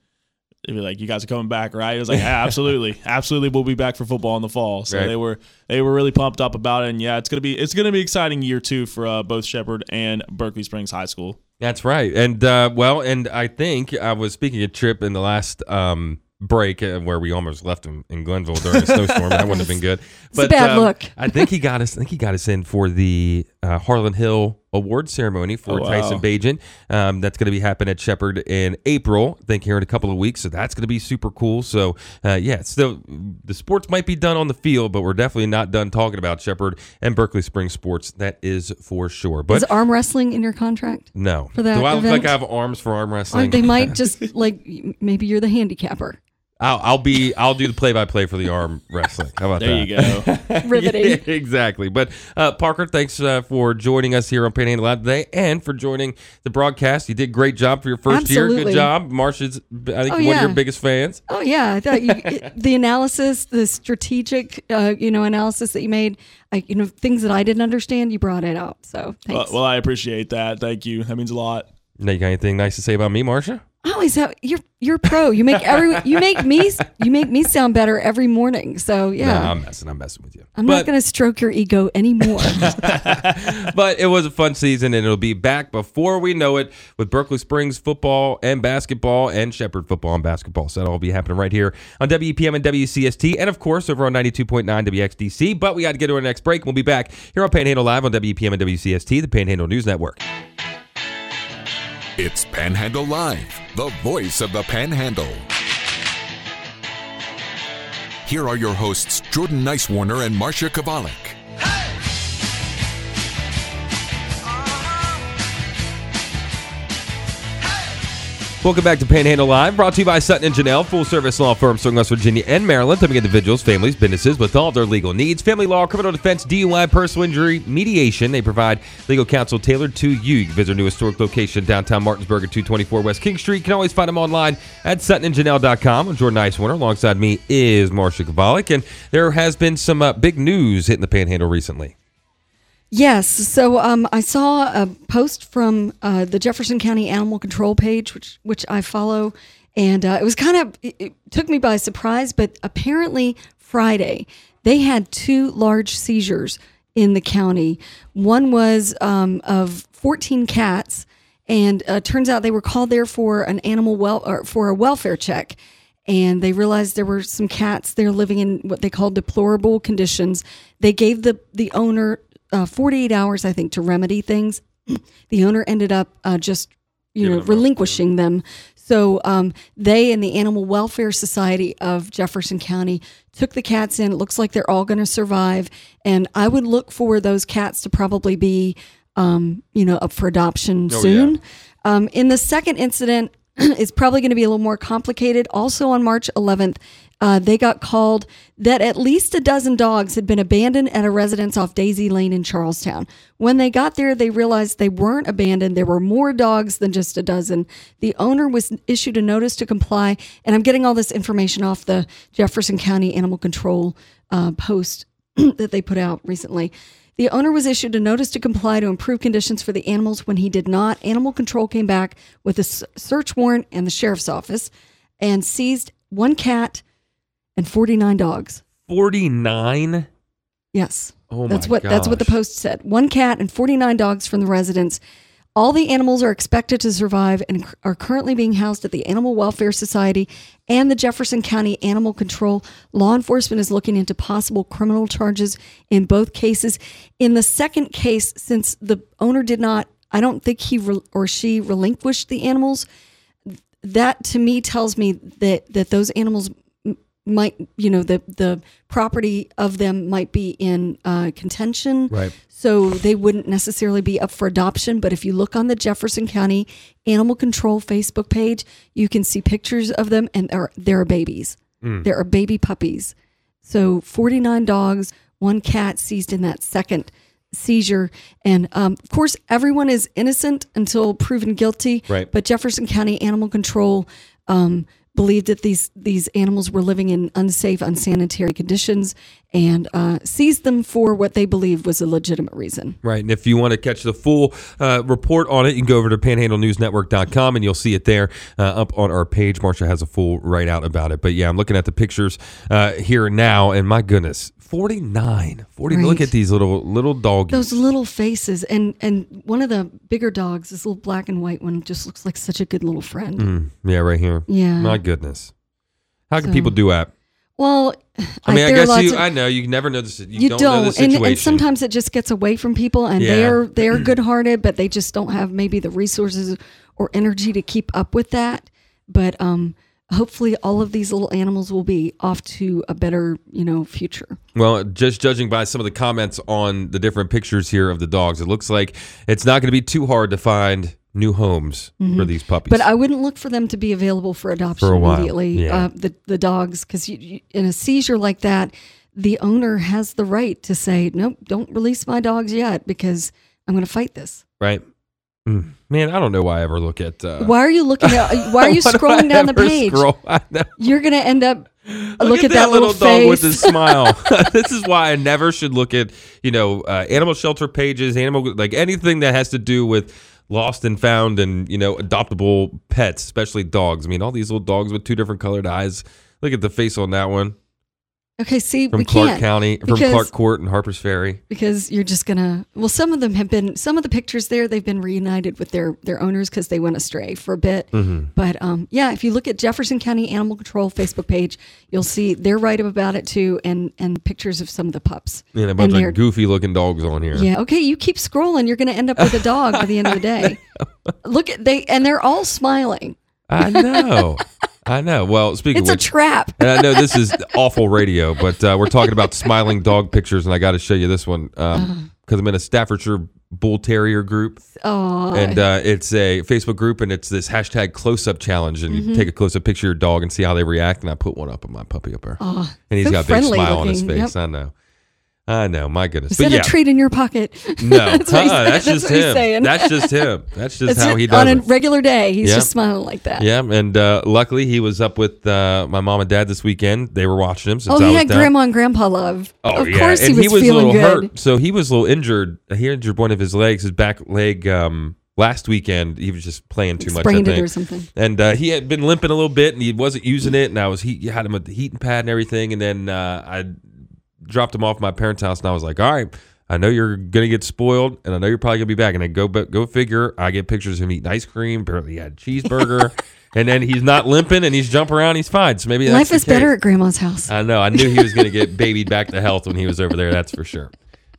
They'd be like, "You guys are coming back, right?" I was like, "Yeah, absolutely, absolutely. We'll be back for football in the fall." So Right. they were they were really pumped up about it. And yeah, it's gonna be it's gonna be exciting year two for uh, both Shepherd and Berkeley Springs High School. That's right. And uh, well, and I think I was speaking of Trip in the last um, break uh, where we almost left him in Glenville during a snowstorm. That wouldn't have been good. It's a bad um, look. I think he got us. I think he got us in for the uh, Harlon Hill Award ceremony for Oh, wow. Tyson Bagent. Um, that's going to be happening at Shepherd in April. I think here in a couple of weeks. So that's going to be super cool. So uh, yeah, still the sports might be done on the field, but we're definitely not done talking about Shepherd and Berkeley Springs sports. That is for sure. But Is arm wrestling in your contract? no. For that Do I look event? like I have arms for arm Or wrestling? they might just like maybe you're the handicapper. I'll, I'll be. I'll do the play-by-play for the arm wrestling. How about There that? There you go. Riveting. Yeah, exactly. But uh, Parker, thanks uh, for joining us here on Panhandle Live today, and for joining the broadcast. You did a great job for your first year. Good job, Marsha's. I think Oh, one yeah. of your biggest fans. Oh yeah, I thought you, the analysis, the strategic, uh, you know, analysis that you made, I, you know, things that I didn't understand, you brought it out. So well, well, I appreciate that. Thank you. That means a lot. Now, you got anything nice to say about me, Marsha? Oh, I always have you're you're pro. You make every you make me you make me sound better every morning. So yeah, Nah, I'm messing. I'm messing with you. I'm but, not going to stroke your ego anymore. but it was a fun season, and it'll be back before we know it with Berkeley Springs football and basketball and Shepherd football and basketball. So that'll all be happening right here on WEPM and WCST, and of course over on 92.9 WXDC. But we got to get to our next break. We'll be back here on Panhandle Live on WEPM and WCST, the Panhandle News Network. It's Panhandle Live, the voice of the Panhandle. Here are your hosts, Jordan Nicewarner and Marsha Chwalik. Welcome back to Panhandle Live, brought to you by Sutton and Janelle, full service law firm serving West Virginia and Maryland, helping individuals, families, businesses with all their legal needs. Family law, criminal defense, DUI, personal injury, mediation. They provide legal counsel tailored to you. You can visit their new historic location downtown Martinsburg at 224 West King Street. You can always find them online at suttonandjanelle.com. I'm Jordan Nicewarner. Alongside me is Marsha Chwalik, and there has been some uh, big news hitting the Panhandle recently. Yes. So um, I saw a post from uh, the Jefferson County Animal Control page, which which I follow, and uh, it was kind of it, it took me by surprise. But apparently Friday they had two large seizures in the county. One was um, of 14 cats, and uh, turns out they were called there for an animal well or for a welfare check. And they realized there were some cats there living in what they call deplorable conditions. They gave the the owner uh, 48 hours, I think, to remedy things. the owner ended up uh, just, you know, relinquishing them. So um, they and the Animal Welfare Society of Jefferson County took the cats in. It looks like they're all going to survive. And I would look for those cats to probably be, um, you know, up for adoption Oh, soon. yeah. Um, in the second incident, it's probably going to be a little more complicated. Also on March 11th, uh, they got called that at least a dozen dogs had been abandoned at a residence off Daisy Lane in Charlestown. When they got there, they realized they weren't abandoned. There were more dogs than just a dozen. The owner was issued a notice to comply, and I'm getting all this information off the Jefferson County Animal Control uh, post that they put out recently. The owner was issued a notice to comply to improve conditions for the animals. When he did not, Animal Control came back with a search warrant and the sheriff's office and seized one cat and 49 dogs. 49? Yes. Oh my that's what that's what the post said. One cat and 49 dogs from the residence. All the animals are expected to survive and are currently being housed at the Animal Welfare Society and the Jefferson County Animal Control. Law enforcement is looking into possible criminal charges in both cases. In the second case, since the owner did not, I don't think he re- or she relinquished the animals. That to me tells me that that those animals might, you know, the the property of them might be in uh, contention. Right. So they wouldn't necessarily be up for adoption. But if you look on the Jefferson County Animal Control Facebook page, you can see pictures of them, and there are, there are babies. There are baby puppies. So 49 dogs, one cat seized in that second seizure. And um, of course, everyone is innocent until proven guilty. Right. But Jefferson County Animal Control um, believed that these these animals were living in unsafe, unsanitary conditions, and uh, seized them for what they believed was a legitimate reason. Right. And if you want to catch the full uh, report on it, you can go over to panhandlenewsnetwork.com and you'll see it there uh, up on our page. Marsha has a full write out about it. But yeah, I'm looking at the pictures uh, here now, and my goodness, 49. 40. Look at these little little doggies. Those little faces, and and one of the bigger dogs, this little black and white one, just looks like such a good little friend. Mm, yeah, right here. Yeah. My goodness. How can So- people do that? Well, I mean, I, are guess you. of- I know you never know the. si- You, you don't, don't, know the and, and sometimes it just gets away from people and Yeah. they're they're good-hearted but they just don't have maybe the resources or energy to keep up with that but um hopefully all of these little animals will be off to a better you know future Well, just judging by some of the comments on the different pictures here of the dogs, it looks like it's not going to be too hard to find new homes for these puppies. Mm-hmm. but i wouldn't look for them to be available for adoption For immediately yeah. uh, the the dogs because in a seizure like that the owner has the right to say nope don't release my dogs yet because i'm going to fight this right? Mm. Man, I don't know why I ever look at. Uh, why are you looking at why are you scrolling down the page Scroll? You're gonna end up look, at, that, little, dog face. with his smile. this is why I never should look at you know uh, animal shelter pages, animal like anything that has to do with lost and found and you know adoptable pets, especially dogs. I mean, all these little dogs with two different colored eyes. Look at the face on that one. Okay, see, from we Clark can't County, from because- Clark Court and Harper's Ferry. because you're just gonna. Well, some of them have been. Some of the pictures there, they've been reunited with their their owners because they went astray for a bit. Mm-hmm. But um, yeah, if you look at Jefferson County Animal Control Facebook page, you'll see they're right up about it too, and and pictures of some of the pups. And a bunch they're- of goofy looking dogs on here. Yeah. Okay. You keep scrolling, you're going to end up with a dog by the end of the day. Look at they, and they're all smiling. I know. I know. Well, speaking of It's of a trap. and I know this is awful radio, but uh, we're talking about smiling dog pictures, and I got to show you this one because I'm in a Staffordshire Bull Terrier group, Oh, and uh, it's a Facebook group, and it's this hashtag close up challenge, and Mm-hmm. you take a close up picture of your dog and see how they react. And I put one up of my puppy up there, and he's so got a big smile on his face. Yep. I know. I know. My goodness. is but that yeah. a treat in your pocket? No, That's uh-uh, that's That's just him. That's just him. That's just That's how it. he does it. on a regular day. He's Yeah. just smiling like that. Yeah, and uh, luckily he was up with uh, my mom and dad this weekend. They were watching him since Oh, he was had down. grandma and grandpa love. Oh of yeah, course and he was, a feeling little good. hurt. So he was a little injured. He injured one of his legs, his back leg. Um, last weekend he was just playing too much. I Sprained it think. or something. And uh, he had been limping a little bit, and he wasn't using it. And I was he had him with the heating pad and everything. And then uh, I dropped him off at my parents' house, and I was like, "All right, I know you're gonna get spoiled, and I know you're probably gonna be back." And then go but go figure. I get pictures of him eating ice cream. Apparently, he had a cheeseburger, and then he's not limping and he's jumping around. He's fine. So maybe that's Life is better at grandma's house. I know. I knew he was going to get babied back to health when he was over there. That's for sure.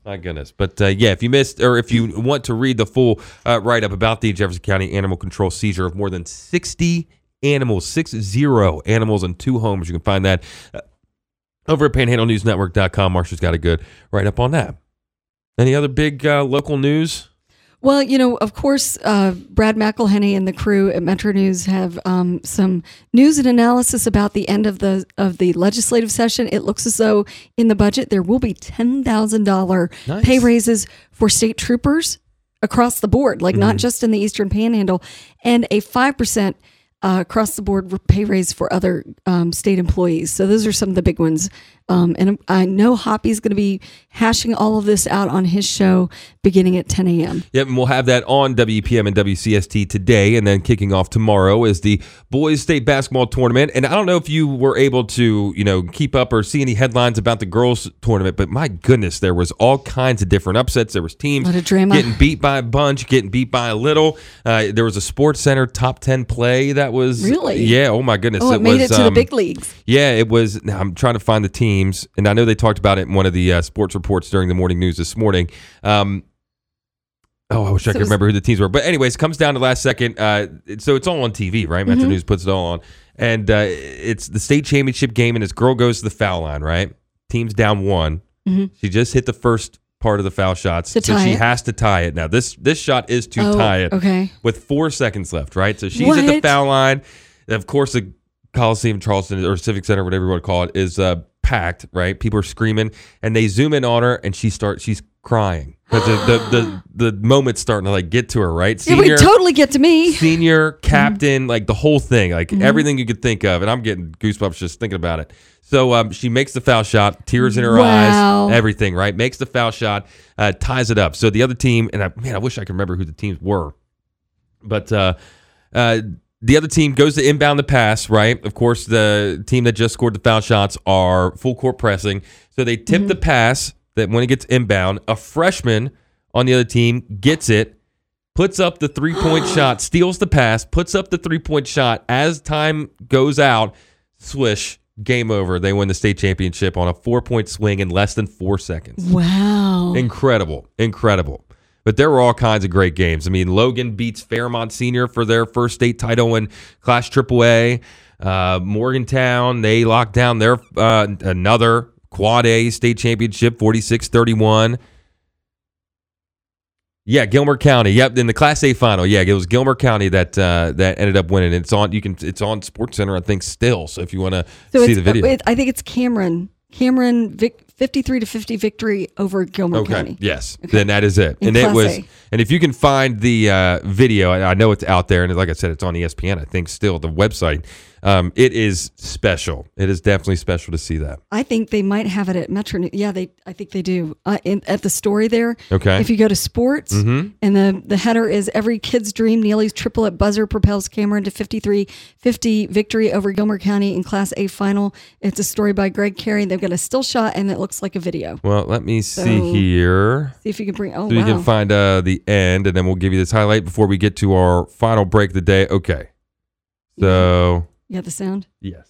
My goodness. But uh, yeah, if you missed or if you want to read the full uh, write up about the Jefferson County animal control seizure of more than 60 animals, six zero animals in two homes, you can find that uh, over at panhandlenewsnetwork.com. Marsha's got a good write up on that. Any other big uh, local news? Well, you know, of course, uh, Brad McElhinny and the crew at Metro News have um, some news and analysis about the end of the of the legislative session. It looks as though in the budget there will be ten thousand dollar Nice. pay raises for state troopers across the board, like Mm-hmm. not just in the Eastern Panhandle, and a five percent. Uh, across the board pay raise for other um, state employees. So those are some of the big ones. Um, and I know Hoppy's going to be hashing all of this out on his show beginning at 10 a.m. Yep, and we'll have that on WEPM and WCST today, and then kicking off tomorrow is the boys state basketball tournament. And I don't know if you were able to, you know, keep up or see any headlines about the girls tournament, but my goodness, there was all kinds of different upsets. There was teams getting beat by a bunch, getting beat by a little. Uh, there was a Sports Center top ten play that was Really? yeah. Oh my goodness, Oh, it, made was, it to the um, big leagues. yeah, it was. now I'm trying to find the teams, and I know they talked about it in one of the uh, sports reports during the morning news this morning. Um, oh, I wish I could remember who the teams were. But anyways, it comes down to last second. Uh, so it's all on TV, right? Metro Mm-hmm. News puts it all on, and uh, it's the state championship game, and this girl goes to the foul line, right? Team's down one. She just hit the first part of the foul shots, Mm-hmm. So she it. has to tie it. Now this this shot is to Oh, tie it okay. with four seconds left, right? So she's at the foul line. Of course, the Coliseum, Charleston, or Civic Center, whatever you want to call it, is uh, packed, right? People are screaming, and they zoom in on her, and she starts. She's crying because the, the the the moment's starting to like get to her, right? It would totally get to me. senior Mm-hmm. captain, like the whole thing, like everything you could think of, and I'm getting goosebumps just thinking about it. So um, she makes the foul shot, tears in her Wow. eyes, everything, right? Makes the foul shot, uh, ties it up. So the other team, and I, man, I wish I could remember who the teams were, but uh, uh, the other team goes to inbound the pass, right? Of course, the team that just scored the foul shots are full court pressing, so they tip the mm-hmm. pass that when it gets inbound, a freshman on the other team gets it puts up the three point shot, steals the pass, puts up the three point shot. As time goes out, swish, game over. They win the state championship on a four point swing in less than four seconds. Wow. Incredible. Incredible. But there were all kinds of great games. I mean, Logan beats Fairmont Senior for their first state title in Class AAA. Uh, Morgantown, they locked down their uh, another Quad A state championship, 46 31. Yeah, Gilmer County. Yep, in the Class A final. Yeah, it was Gilmer County that uh, that ended up winning. It's on. You can. It's on Sports Center, I think, still. So if you want to So see the video, it- I think it's Cameron. Cameron Vic, 53 to 50 victory over Gilmer Okay. County. Yes. Then that is it. In and it was. A. And if you can find the uh, video, I I know it's out there, and like I said, it's on ESPN. I think still the website. Um, it is special. It is definitely special to see that. I think they might have it at Metro. Yeah, they. I think they do. Uh, in, at the story there. Okay. If you go to sports, and the the header is every kid's dream. Neely's triplet buzzer propels Cameron to 53-50 victory over Gilmer County in Class A final. It's a story by Greg Carey. They've got a still shot, and it looks like a video. Well, let me see So- here. See if you can bring. Oh So you wow. can find uh, the end, and then we'll give you this highlight before we get to our final break of the day. Okay. So you got the sound. yes.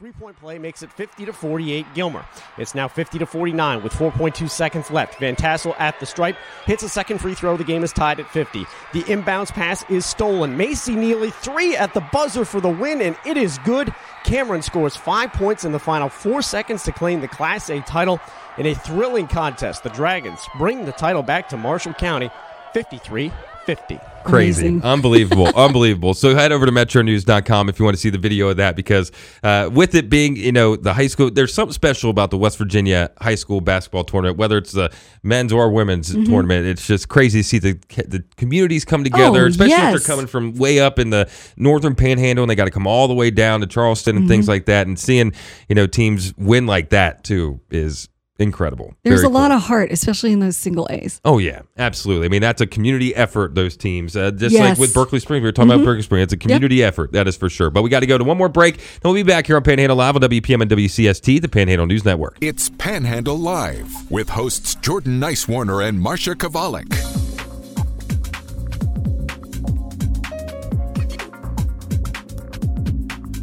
19. Three point play makes it 50 to 48 Gilmer. It's now 50 to 49 with 4.2 seconds left. Van Tassel at the stripe hits a second free throw. The game is tied at 50. The inbounds pass is stolen. Macy Neely three at the buzzer for the win, and it is good. Cameron scores five points in the final four seconds to claim the Class A title in a thrilling contest. The Dragons bring the title back to Marshall County 53 50. Crazy. Amazing. Unbelievable. Unbelievable. So head over to metronews.com if you want to see the video of that because uh, with it being, you know, the high school, there's something special about the West Virginia high school basketball tournament, whether it's the men's or women's Mm-hmm. tournament. It's just crazy to see the, the communities come together, Oh, especially if they're coming from way up in the northern panhandle and they got to come all the way down to Charleston and Mm-hmm. things like that. And seeing, you know, teams win like that too is incredible. There's Very a lot of heart, especially in those single A's. Oh yeah, absolutely. I mean, that's a community effort. Those teams, uh, just like Yes. Mm-hmm. with Berkeley Springs, we were talking about Berkeley Springs. It's a community effort. That is for sure. But we got to go to one more break. Then we'll be back here on Panhandle Live on WEPM and WCST, the Panhandle News Network. It's Panhandle Live with hosts Jordan Nicewarner and Marsha Chwalik.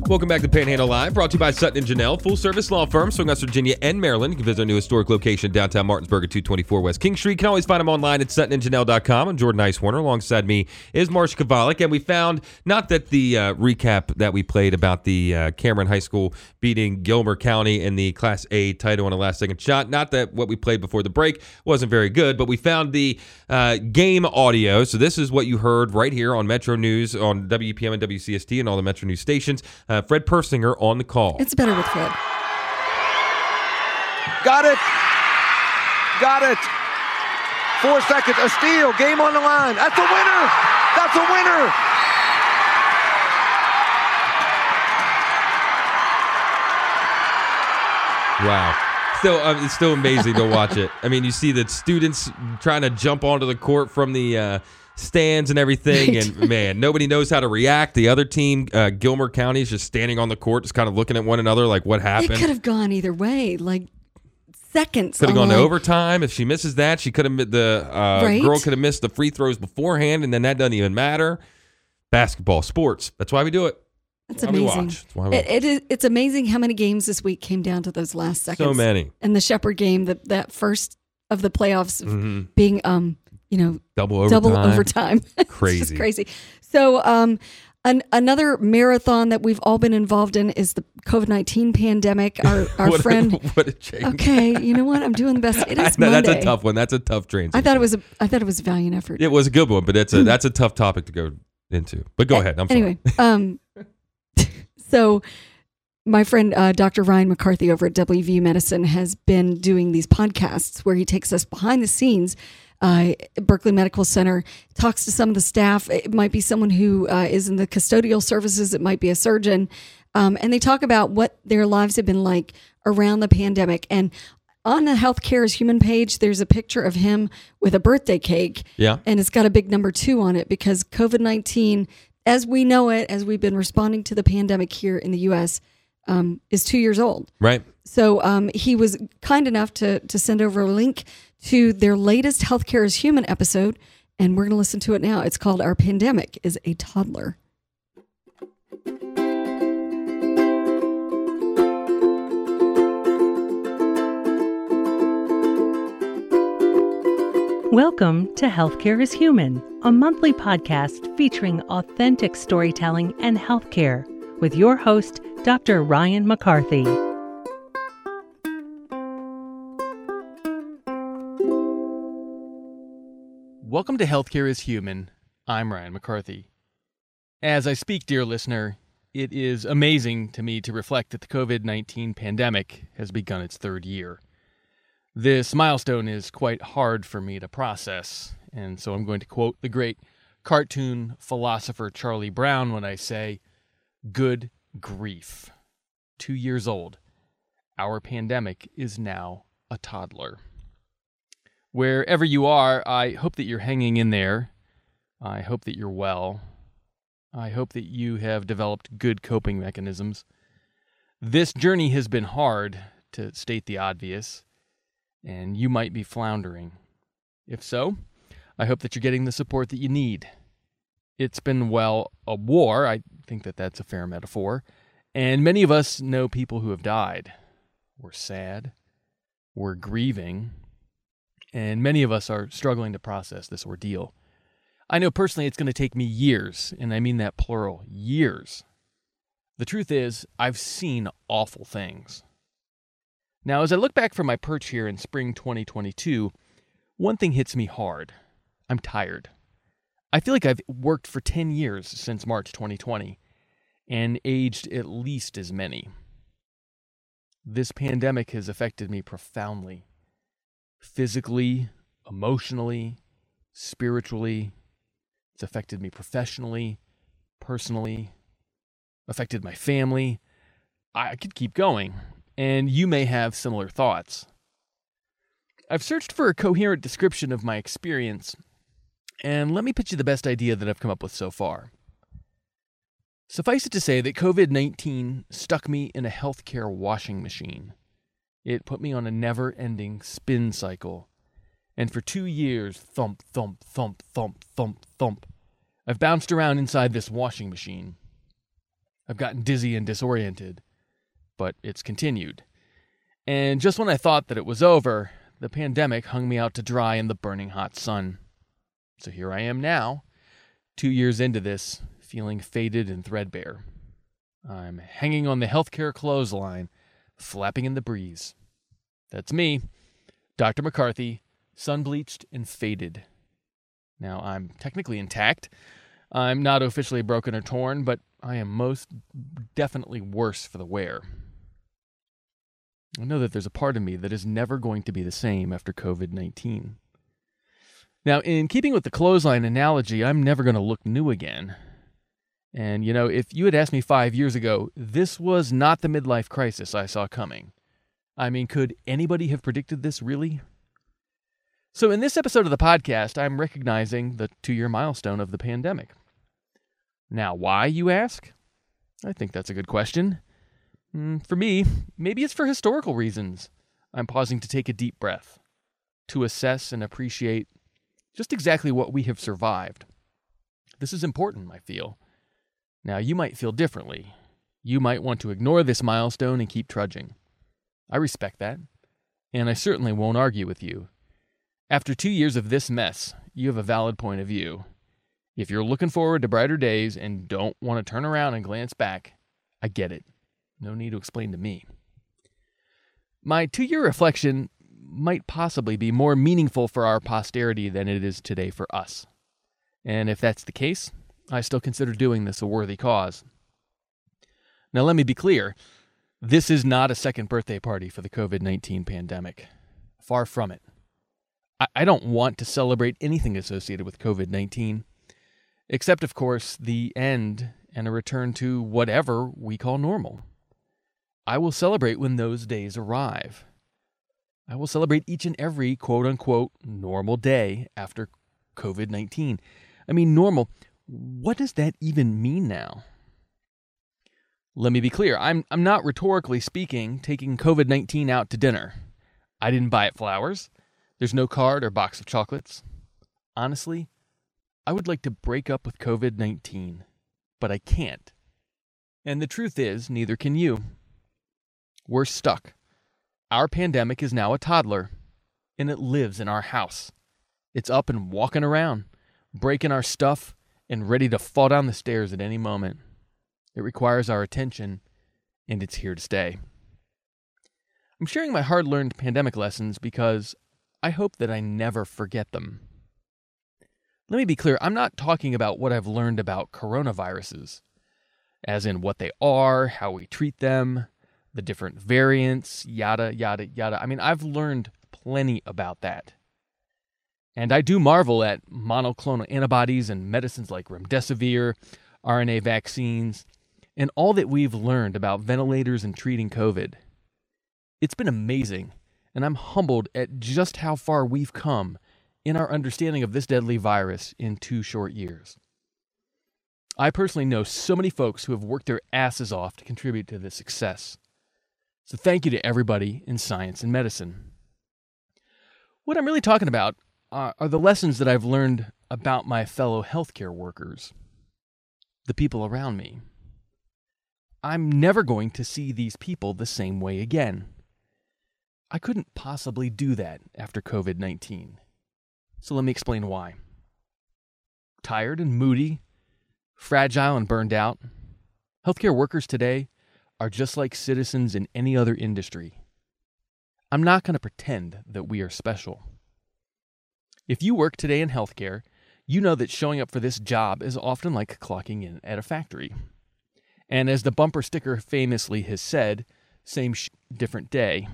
Welcome back to Panhandle Live, brought to you by Sutton and Janelle, full service law firm, serving West Virginia and Maryland. You can visit our new historic location downtown Martinsburg at 224 West King Street. You can always find them online at suttonandjanelle.com. I'm Jordan Nicewarner. Alongside me is Marsha Chwalik. And we found not that the uh, recap that we played about the uh, Cameron High School beating Gilmer County in the Class A title on a last second shot, not that what we played before the break wasn't very good, but we found the uh, game audio. So this is what you heard right here on Metro News, on WEPM and WCST, and all the Metro News stations. Uh, Fred Persinger on the call. It's better with Fred. Got it. Got it. Four seconds. A steal. Game on the line. That's a winner. That's a winner. Wow. Still, um, it's still amazing to watch it. I mean, you see the students trying to jump onto the court from the uh, stands and everything, and man, nobody knows how to react. The other team, uh, Gilmer County, is just standing on the court, just kind of looking at one another, like what happened. It could have gone either way, like seconds. Could have gone to overtime. If she misses that, she could have the uh, Right? girl could have missed the free throws beforehand, and then that doesn't even matter. Basketball, sports. That's why we do it. That's amazing. That's It, it is. It's amazing how many games this week came down to those last seconds. So many. And the Shepherd game, that that first of the playoffs of Mhm. being, um, you know, Double overtime. double overtime. It's Crazy. crazy. So, um, an, another marathon that we've all been involved in is the COVID nineteen pandemic. Our our what friend. A, what a change. okay, you know what? I'm doing the best. It is No, that's a tough one. That's a tough transition. I thought it was a. I thought it was a valiant effort. It was a good one, but that's a that's a tough topic to go into. But go ahead. I'm anyway, um, so my friend uh, Dr. Ryan McCarthy over at WVU Medicine has been doing these podcasts where he takes us behind the scenes. Uh, Berkeley Medical Center talks to some of the staff. It might be someone who uh, is in the custodial services. It might be a surgeon, um, and they talk about what their lives have been like around the pandemic. And on the Healthcare is Human page, there's a picture of him with a birthday cake Yeah. and it's got a big number two on it because COVID 19, as we know it, as we've been responding to the pandemic here in the US, um, is two years old. Right. So um, he was kind enough to, to send over a link to their latest Healthcare is Human episode, and we're going to listen to it now. It's called Our Pandemic is a Toddler. Welcome to Healthcare is Human, a monthly podcast featuring authentic storytelling and healthcare with your host, Dr. Ryan McCarthy. Welcome to Healthcare is Human. I'm Ryan McCarthy. As I speak, dear listener, it is amazing to me to reflect that the COVID 19 pandemic has begun its third year. This milestone is quite hard for me to process, and so I'm going to quote the great cartoon philosopher Charlie Brown when I say, Good grief. Two years old. Our pandemic is now a toddler. Wherever you are, I hope that you're hanging in there. I hope that you're well. I hope that you have developed good coping mechanisms. This journey has been hard, to state the obvious, and you might be floundering. If so, I hope that you're getting the support that you need. It's been, well, a war. I think that that's a fair metaphor. And many of us know people who have died. We're sad. We're grieving. And many of us are struggling to process this ordeal. I know personally it's going to take me years, and I mean that plural years. The truth is, I've seen awful things. Now, as I look back from my perch here in spring 2022, one thing hits me hard. I'm tired. I feel like I've worked for 10 years since March 2020 and aged at least as many. This pandemic has affected me profoundly physically, emotionally, spiritually, it's affected me professionally, personally, affected my family. I could keep going, and you may have similar thoughts. I've searched for a coherent description of my experience, and let me pitch you the best idea that I've come up with so far. Suffice it to say that COVID 19 stuck me in a healthcare washing machine. It put me on a never ending spin cycle and for two years, thump, thump, thump, thump, thump, thump, I've bounced around inside this washing machine. I've gotten dizzy and disoriented, but it's continued. And just when I thought that it was over, the pandemic hung me out to dry in the burning hot sun. So here I am now, two years into this, feeling faded and threadbare. I'm hanging on the healthcare clothesline, flapping in the breeze. That's me, Dr. McCarthy, sun bleached and faded. Now, I'm technically intact. I'm not officially broken or torn, but I am most definitely worse for the wear. I know that there's a part of me that is never going to be the same after COVID 19. Now, in keeping with the clothesline analogy, I'm never going to look new again. And, you know, if you had asked me five years ago, this was not the midlife crisis I saw coming. I mean, could anybody have predicted this really? So, in this episode of the podcast, I'm recognizing the two year milestone of the pandemic. Now, why, you ask? I think that's a good question. Mm, for me, maybe it's for historical reasons. I'm pausing to take a deep breath, to assess and appreciate just exactly what we have survived. This is important, I feel. Now, you might feel differently. You might want to ignore this milestone and keep trudging. I respect that, and I certainly won't argue with you. After two years of this mess, you have a valid point of view. If you're looking forward to brighter days and don't want to turn around and glance back, I get it. No need to explain to me. My two year reflection might possibly be more meaningful for our posterity than it is today for us. And if that's the case, I still consider doing this a worthy cause. Now, let me be clear this is not a second birthday party for the COVID 19 pandemic. Far from it. I don't want to celebrate anything associated with COVID 19, except, of course, the end and a return to whatever we call normal. I will celebrate when those days arrive. I will celebrate each and every quote unquote normal day after COVID 19. I mean, normal, what does that even mean now? Let me be clear I'm, I'm not rhetorically speaking taking COVID 19 out to dinner. I didn't buy it flowers. There's no card or box of chocolates. Honestly, I would like to break up with COVID 19, but I can't. And the truth is, neither can you. We're stuck. Our pandemic is now a toddler, and it lives in our house. It's up and walking around, breaking our stuff, and ready to fall down the stairs at any moment. It requires our attention, and it's here to stay. I'm sharing my hard learned pandemic lessons because I hope that I never forget them. Let me be clear I'm not talking about what I've learned about coronaviruses. as in what they are, how we treat them, the different variants, yada, yada, yada. I mean, I've learned plenty about that. And I do marvel at monoclonal antibodies and medicines like remdesivir, RNA vaccines, and all that we've learned about ventilators and treating COVID. It's been amazing, and I'm humbled at just how far we've come in our understanding of this deadly virus in two short years. I personally know so many folks who have worked their asses off to contribute to this success. So thank you to everybody in science and medicine. What I'm really talking about are, are the lessons that I've learned about my fellow healthcare workers, the people around me. I'm never going to see these people the same way again. I couldn't possibly do that after COVID 19. So let me explain why. Tired and moody, fragile and burned out, healthcare workers today are just like citizens in any other industry. I'm not going to pretend that we are special. If you work today in healthcare, you know that showing up for this job is often like clocking in at a factory. And as the bumper sticker famously has said, same sh- different day.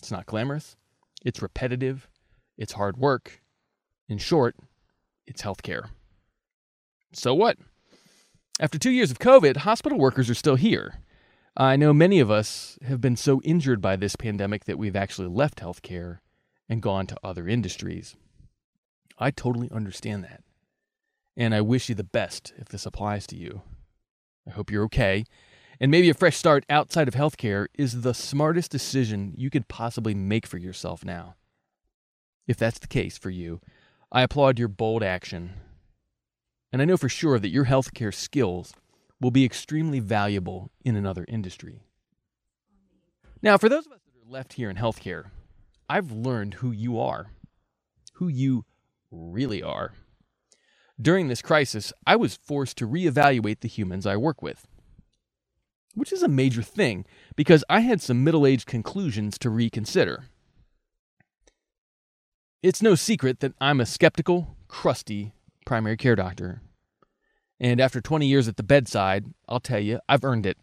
It's not glamorous, it's repetitive, it's hard work. In short, it's healthcare. So what? After two years of COVID, hospital workers are still here. I know many of us have been so injured by this pandemic that we've actually left healthcare and gone to other industries. I totally understand that. And I wish you the best if this applies to you. I hope you're okay. And maybe a fresh start outside of healthcare is the smartest decision you could possibly make for yourself now. If that's the case for you, I applaud your bold action. And I know for sure that your healthcare skills will be extremely valuable in another industry. Now, for those of us that are left here in healthcare, I've learned who you are, who you really are. During this crisis, I was forced to reevaluate the humans I work with, which is a major thing because I had some middle aged conclusions to reconsider. It's no secret that I'm a skeptical, crusty primary care doctor and after 20 years at the bedside, I'll tell you, I've earned it.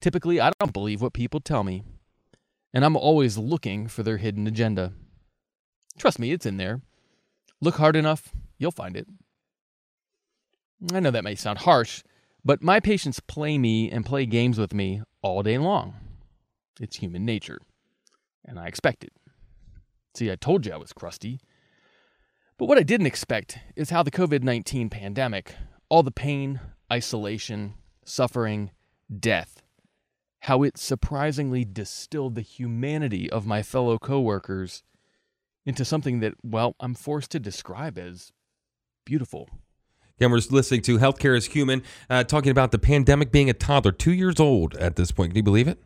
Typically, I don't believe what people tell me, and I'm always looking for their hidden agenda. Trust me, it's in there. Look hard enough, you'll find it. I know that may sound harsh, but my patients play me and play games with me all day long. It's human nature, and I expect it. See, I told you I was crusty. But what I didn't expect is how the COVID 19 pandemic, all the pain, isolation, suffering, death, how it surprisingly distilled the humanity of my fellow coworkers into something that, well, I'm forced to describe as beautiful. Again, we're listening to Healthcare is Human, uh, talking about the pandemic being a toddler, two years old at this point. Can you believe it?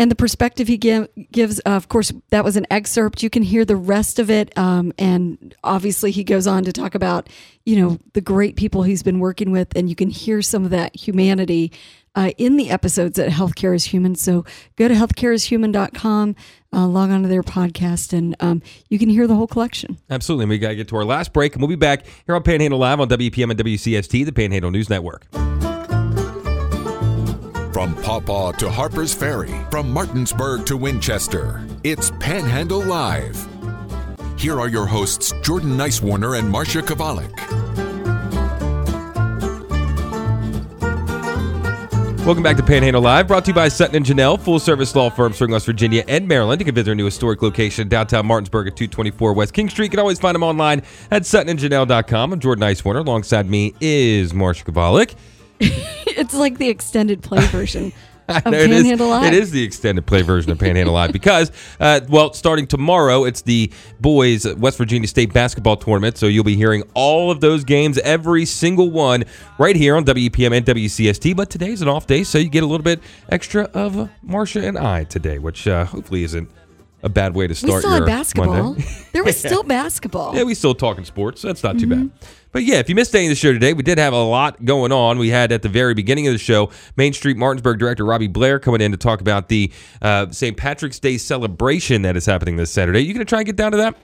And the perspective he give, gives uh, of course that was an excerpt. You can hear the rest of it um, and obviously he goes on to talk about you know the great people he's been working with and you can hear some of that humanity uh, in the episodes at healthcare is human. So go to healthcareishuman.com uh, log on to their podcast and um, you can hear the whole collection. Absolutely we got to get to our last break and we'll be back here on panhandle live on WEPM and wcst the panhandle news network from Paw Paw to Harper's Ferry, from Martinsburg to Winchester, it's Panhandle Live. Here are your hosts, Jordan Nicewarner and Marsha Chwalik. Welcome back to Panhandle Live, brought to you by Sutton and Janelle, full service law firm serving West Virginia and Maryland. You can visit our new historic location downtown Martinsburg at 224 West King Street. You can always find them online at suttonandjanelle.com. I'm Jordan Nicewarner. Alongside me is Marsha Chwalik. it's like the extended play version. Of it, Panhandle is, Live. it is the extended play version of Panhandle Live because, uh, well, starting tomorrow, it's the boys West Virginia State basketball tournament. So you'll be hearing all of those games, every single one, right here on WEPM and WCST. But today's an off day, so you get a little bit extra of Marsha and I today, which uh, hopefully isn't a bad way to we start still your had basketball. Monday. There was still basketball. Yeah, we still talking sports. So that's not too bad. But yeah, if you missed any of the show today, we did have a lot going on. We had at the very beginning of the show, Main Street Martinsburg director Robby Blair coming in to talk about the uh, St. Patrick's Day celebration that is happening this Saturday. You going to try and get down to that?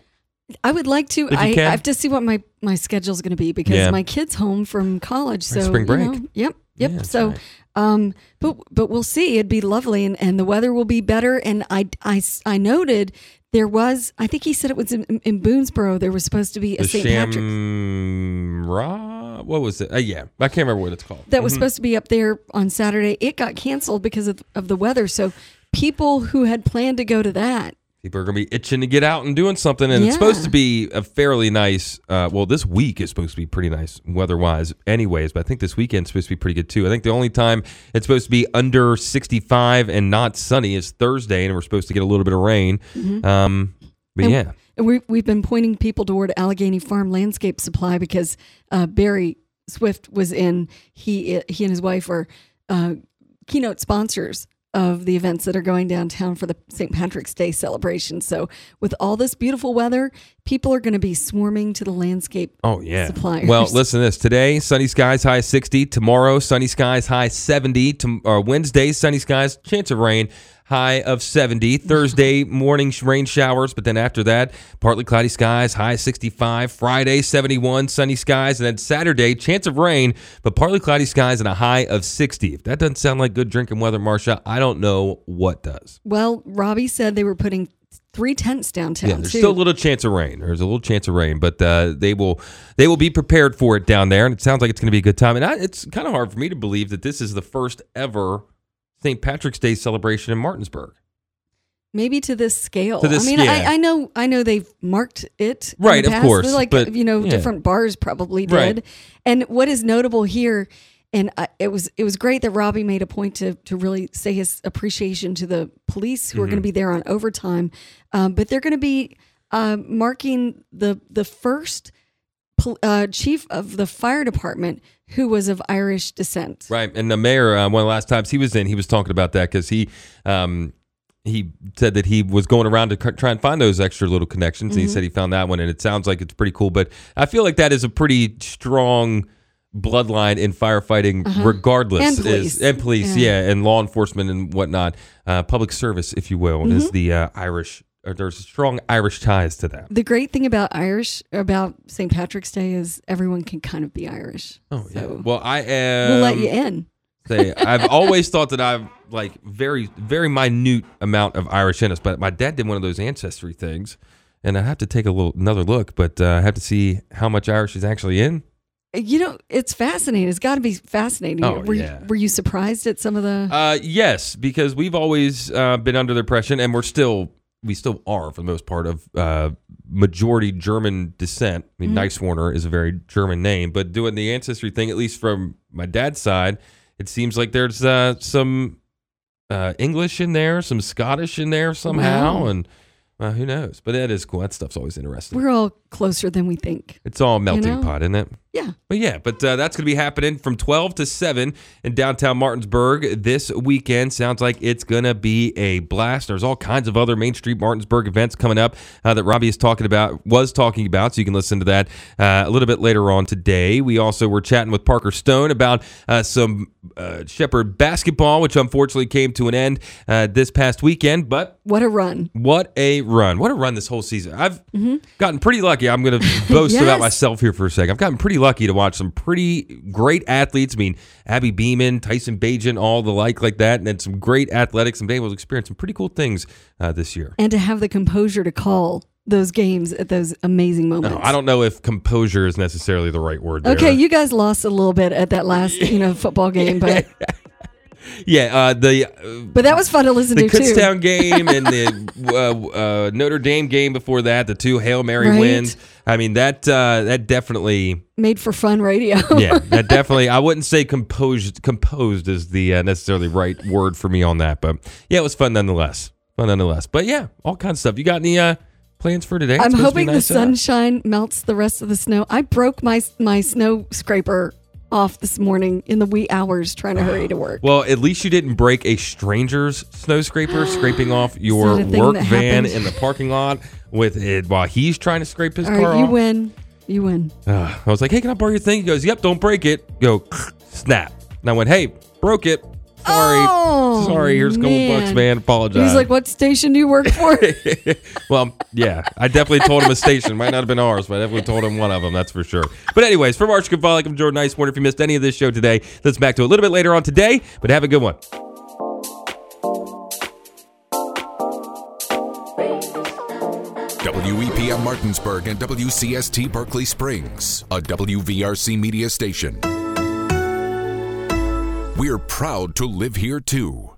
I would like to. I, I have to see what my my schedule's going to be because Yeah. my kid's home from college. So spring you break. know, yep, yep. Yeah, so, right. um, but but we'll see. It'd be lovely, and, and the weather will be better. And I, I, I noted there was. I think he said it was in, in Boonsboro. There was supposed to be a St. Patrick's. What was it? Uh, yeah, I can't remember what it's called. that was Mhm. supposed to be up there on Saturday. It got canceled because of of the weather. So people who had planned to go to that People are going to be itching to get out and doing something, and it's supposed to be a fairly nice. Uh, well, this week is supposed to be pretty nice weather-wise, anyways. But I think this weekend's supposed to be pretty good too. I think the only time it's supposed to be under 65 and not sunny is Thursday, and we're supposed to get a little bit of rain. Um, but And- yeah, And we, we've been pointing people toward Allegheny Farm Landscape Supply because uh, Barry Swift was in. He he and his wife are uh, keynote sponsors of the events that are going downtown for the St. Patrick's Day celebration. So with all this beautiful weather, people are going to be swarming to the landscape. Oh yeah. suppliers. Well, listen to this. Today, sunny skies, high 60. Tomorrow, sunny skies, high 70. Tom- or Wednesday, sunny skies, chance of rain, high of 70. Thursday, morning rain showers, but then after that, partly cloudy skies, high 65. Friday, 71, sunny skies, and then Saturday, chance of rain, but partly cloudy skies and a high of 60. If that doesn't sound like good drinking weather, Marsha, I don't know what does. Well, Robby said they were putting three tents downtown. Yeah, there's too. still a little chance of rain. There's a little chance of rain, but uh, they will they will be prepared for it down there, and it sounds like it's going to be a good time. And I, it's kind of hard for me to believe that this is the first ever St. Patrick's Day celebration in Martinsburg. maybe to this scale. To this- I mean, yeah. I, I know, I know they've marked it, Right, of course, like but, you know, yeah. different bars probably did. Right. And what is notable here, and I, it was it was great that Robby made a point to to really say his appreciation to the police who are Mm-hmm. going to be there on overtime, um, but they're going to be uh, marking the the first. Uh, chief of the fire department who was of Irish descent. Right, and the mayor, uh, one of the last times he was in, he was talking about that because he um, he said that he was going around to try and find those extra little connections, and he Mhm. said he found that one, and it sounds like it's pretty cool. But I feel like that is a pretty strong bloodline in firefighting, Uh-huh. regardless. And is- police. and police, Yeah. yeah. and law enforcement and whatnot, uh, public service, if you will, is Mhm. the uh, Irish. Or there's strong Irish ties to that. The great thing about Irish about St. Patrick's Day is everyone can kind of be Irish. Oh yeah. Well, I am. we'll let you in. say I've always thought that I've like very very minute amount of Irish in us, but my dad did one of those ancestry things, and I have to take a little another look, but uh, I have to see how much Irish is actually in. You know, it's fascinating. It's got to be fascinating. Oh, were, yeah. you, were you surprised at some of the? Uh, yes, because we've always uh, been under the impression, and we're still we still are for the most part of uh, majority German descent. I mean, Mhm. Warner is a very German name, but doing the ancestry thing, at least from my dad's side, it seems like there's uh, some uh, English in there, some Scottish in there somehow, Wow. and who knows? But that is cool. That stuff's always interesting. we're all closer than we think. It's all melting know? pot, isn't it? Yeah. But yeah, but uh, that's going to be happening from 12 to 7 in downtown Martinsburg this weekend. Sounds like it's going to be a blast. There's all kinds of other Main Street Martinsburg events coming up uh, that Robby is talking about, was talking about, so you can listen to that uh, a little bit later on today. We also were chatting with Parker Stone about uh, some uh, Shepherd basketball, which unfortunately came to an end uh, this past weekend, but What a run! what a run. What a run this whole season. I've gotten pretty lucky. I'm going to boast about myself here for a second. I've gotten pretty lucky to watch some pretty great athletes. I mean, Abby Beeman, Tyson Bagent, all the like like that, and then some great athletics and being able to experience some pretty cool things uh, this year. And to have the composure to call those games at those amazing moments. No, I don't know if composure is necessarily the right word. There. Okay, you guys lost a little bit at that last, you know, football game, but yeah, uh, the uh, but that was fun to listen the to too. Kutztown game and the uh, uh, Notre Dame game before that, the two Hail Mary Right. wins. I mean that uh, that definitely Made for fun radio. yeah, that definitely. I wouldn't say composed. Composed is the uh, necessarily right word for me on that, but yeah, it was fun nonetheless. Fun nonetheless. But yeah, all kinds of stuff. You got any uh, plans for today? It's I'm supposed to hoping nice the out. sunshine melts the rest of the snow. I broke my my snow scraper off this morning in the wee hours trying to hurry to work. Well, at least you didn't break a stranger's snow scraper scraping off your that a thing work van happened? in the parking lot with it while he's trying to scrape his All car right, you off. win. You win. Uh, I was like, "Hey, can I borrow your thing?" He goes, "Yep, don't break it." Go snap. And I went, "Hey, broke it." Sorry. Oh, Sorry. Here's a couple bucks, man. Apologize. He's like, "What station do you work for?" well, yeah, I definitely told him a station. Might not have been ours, but I definitely told him one of them. That's for sure. But anyways, for Marsha Chwalik, I'm Jordan Nicewarner if you missed any of this show today. Let's back to a little bit later on today. But have a good one. WEPM Martinsburg and WCST Berkeley Springs, a WVRC media station. We're proud to live here too.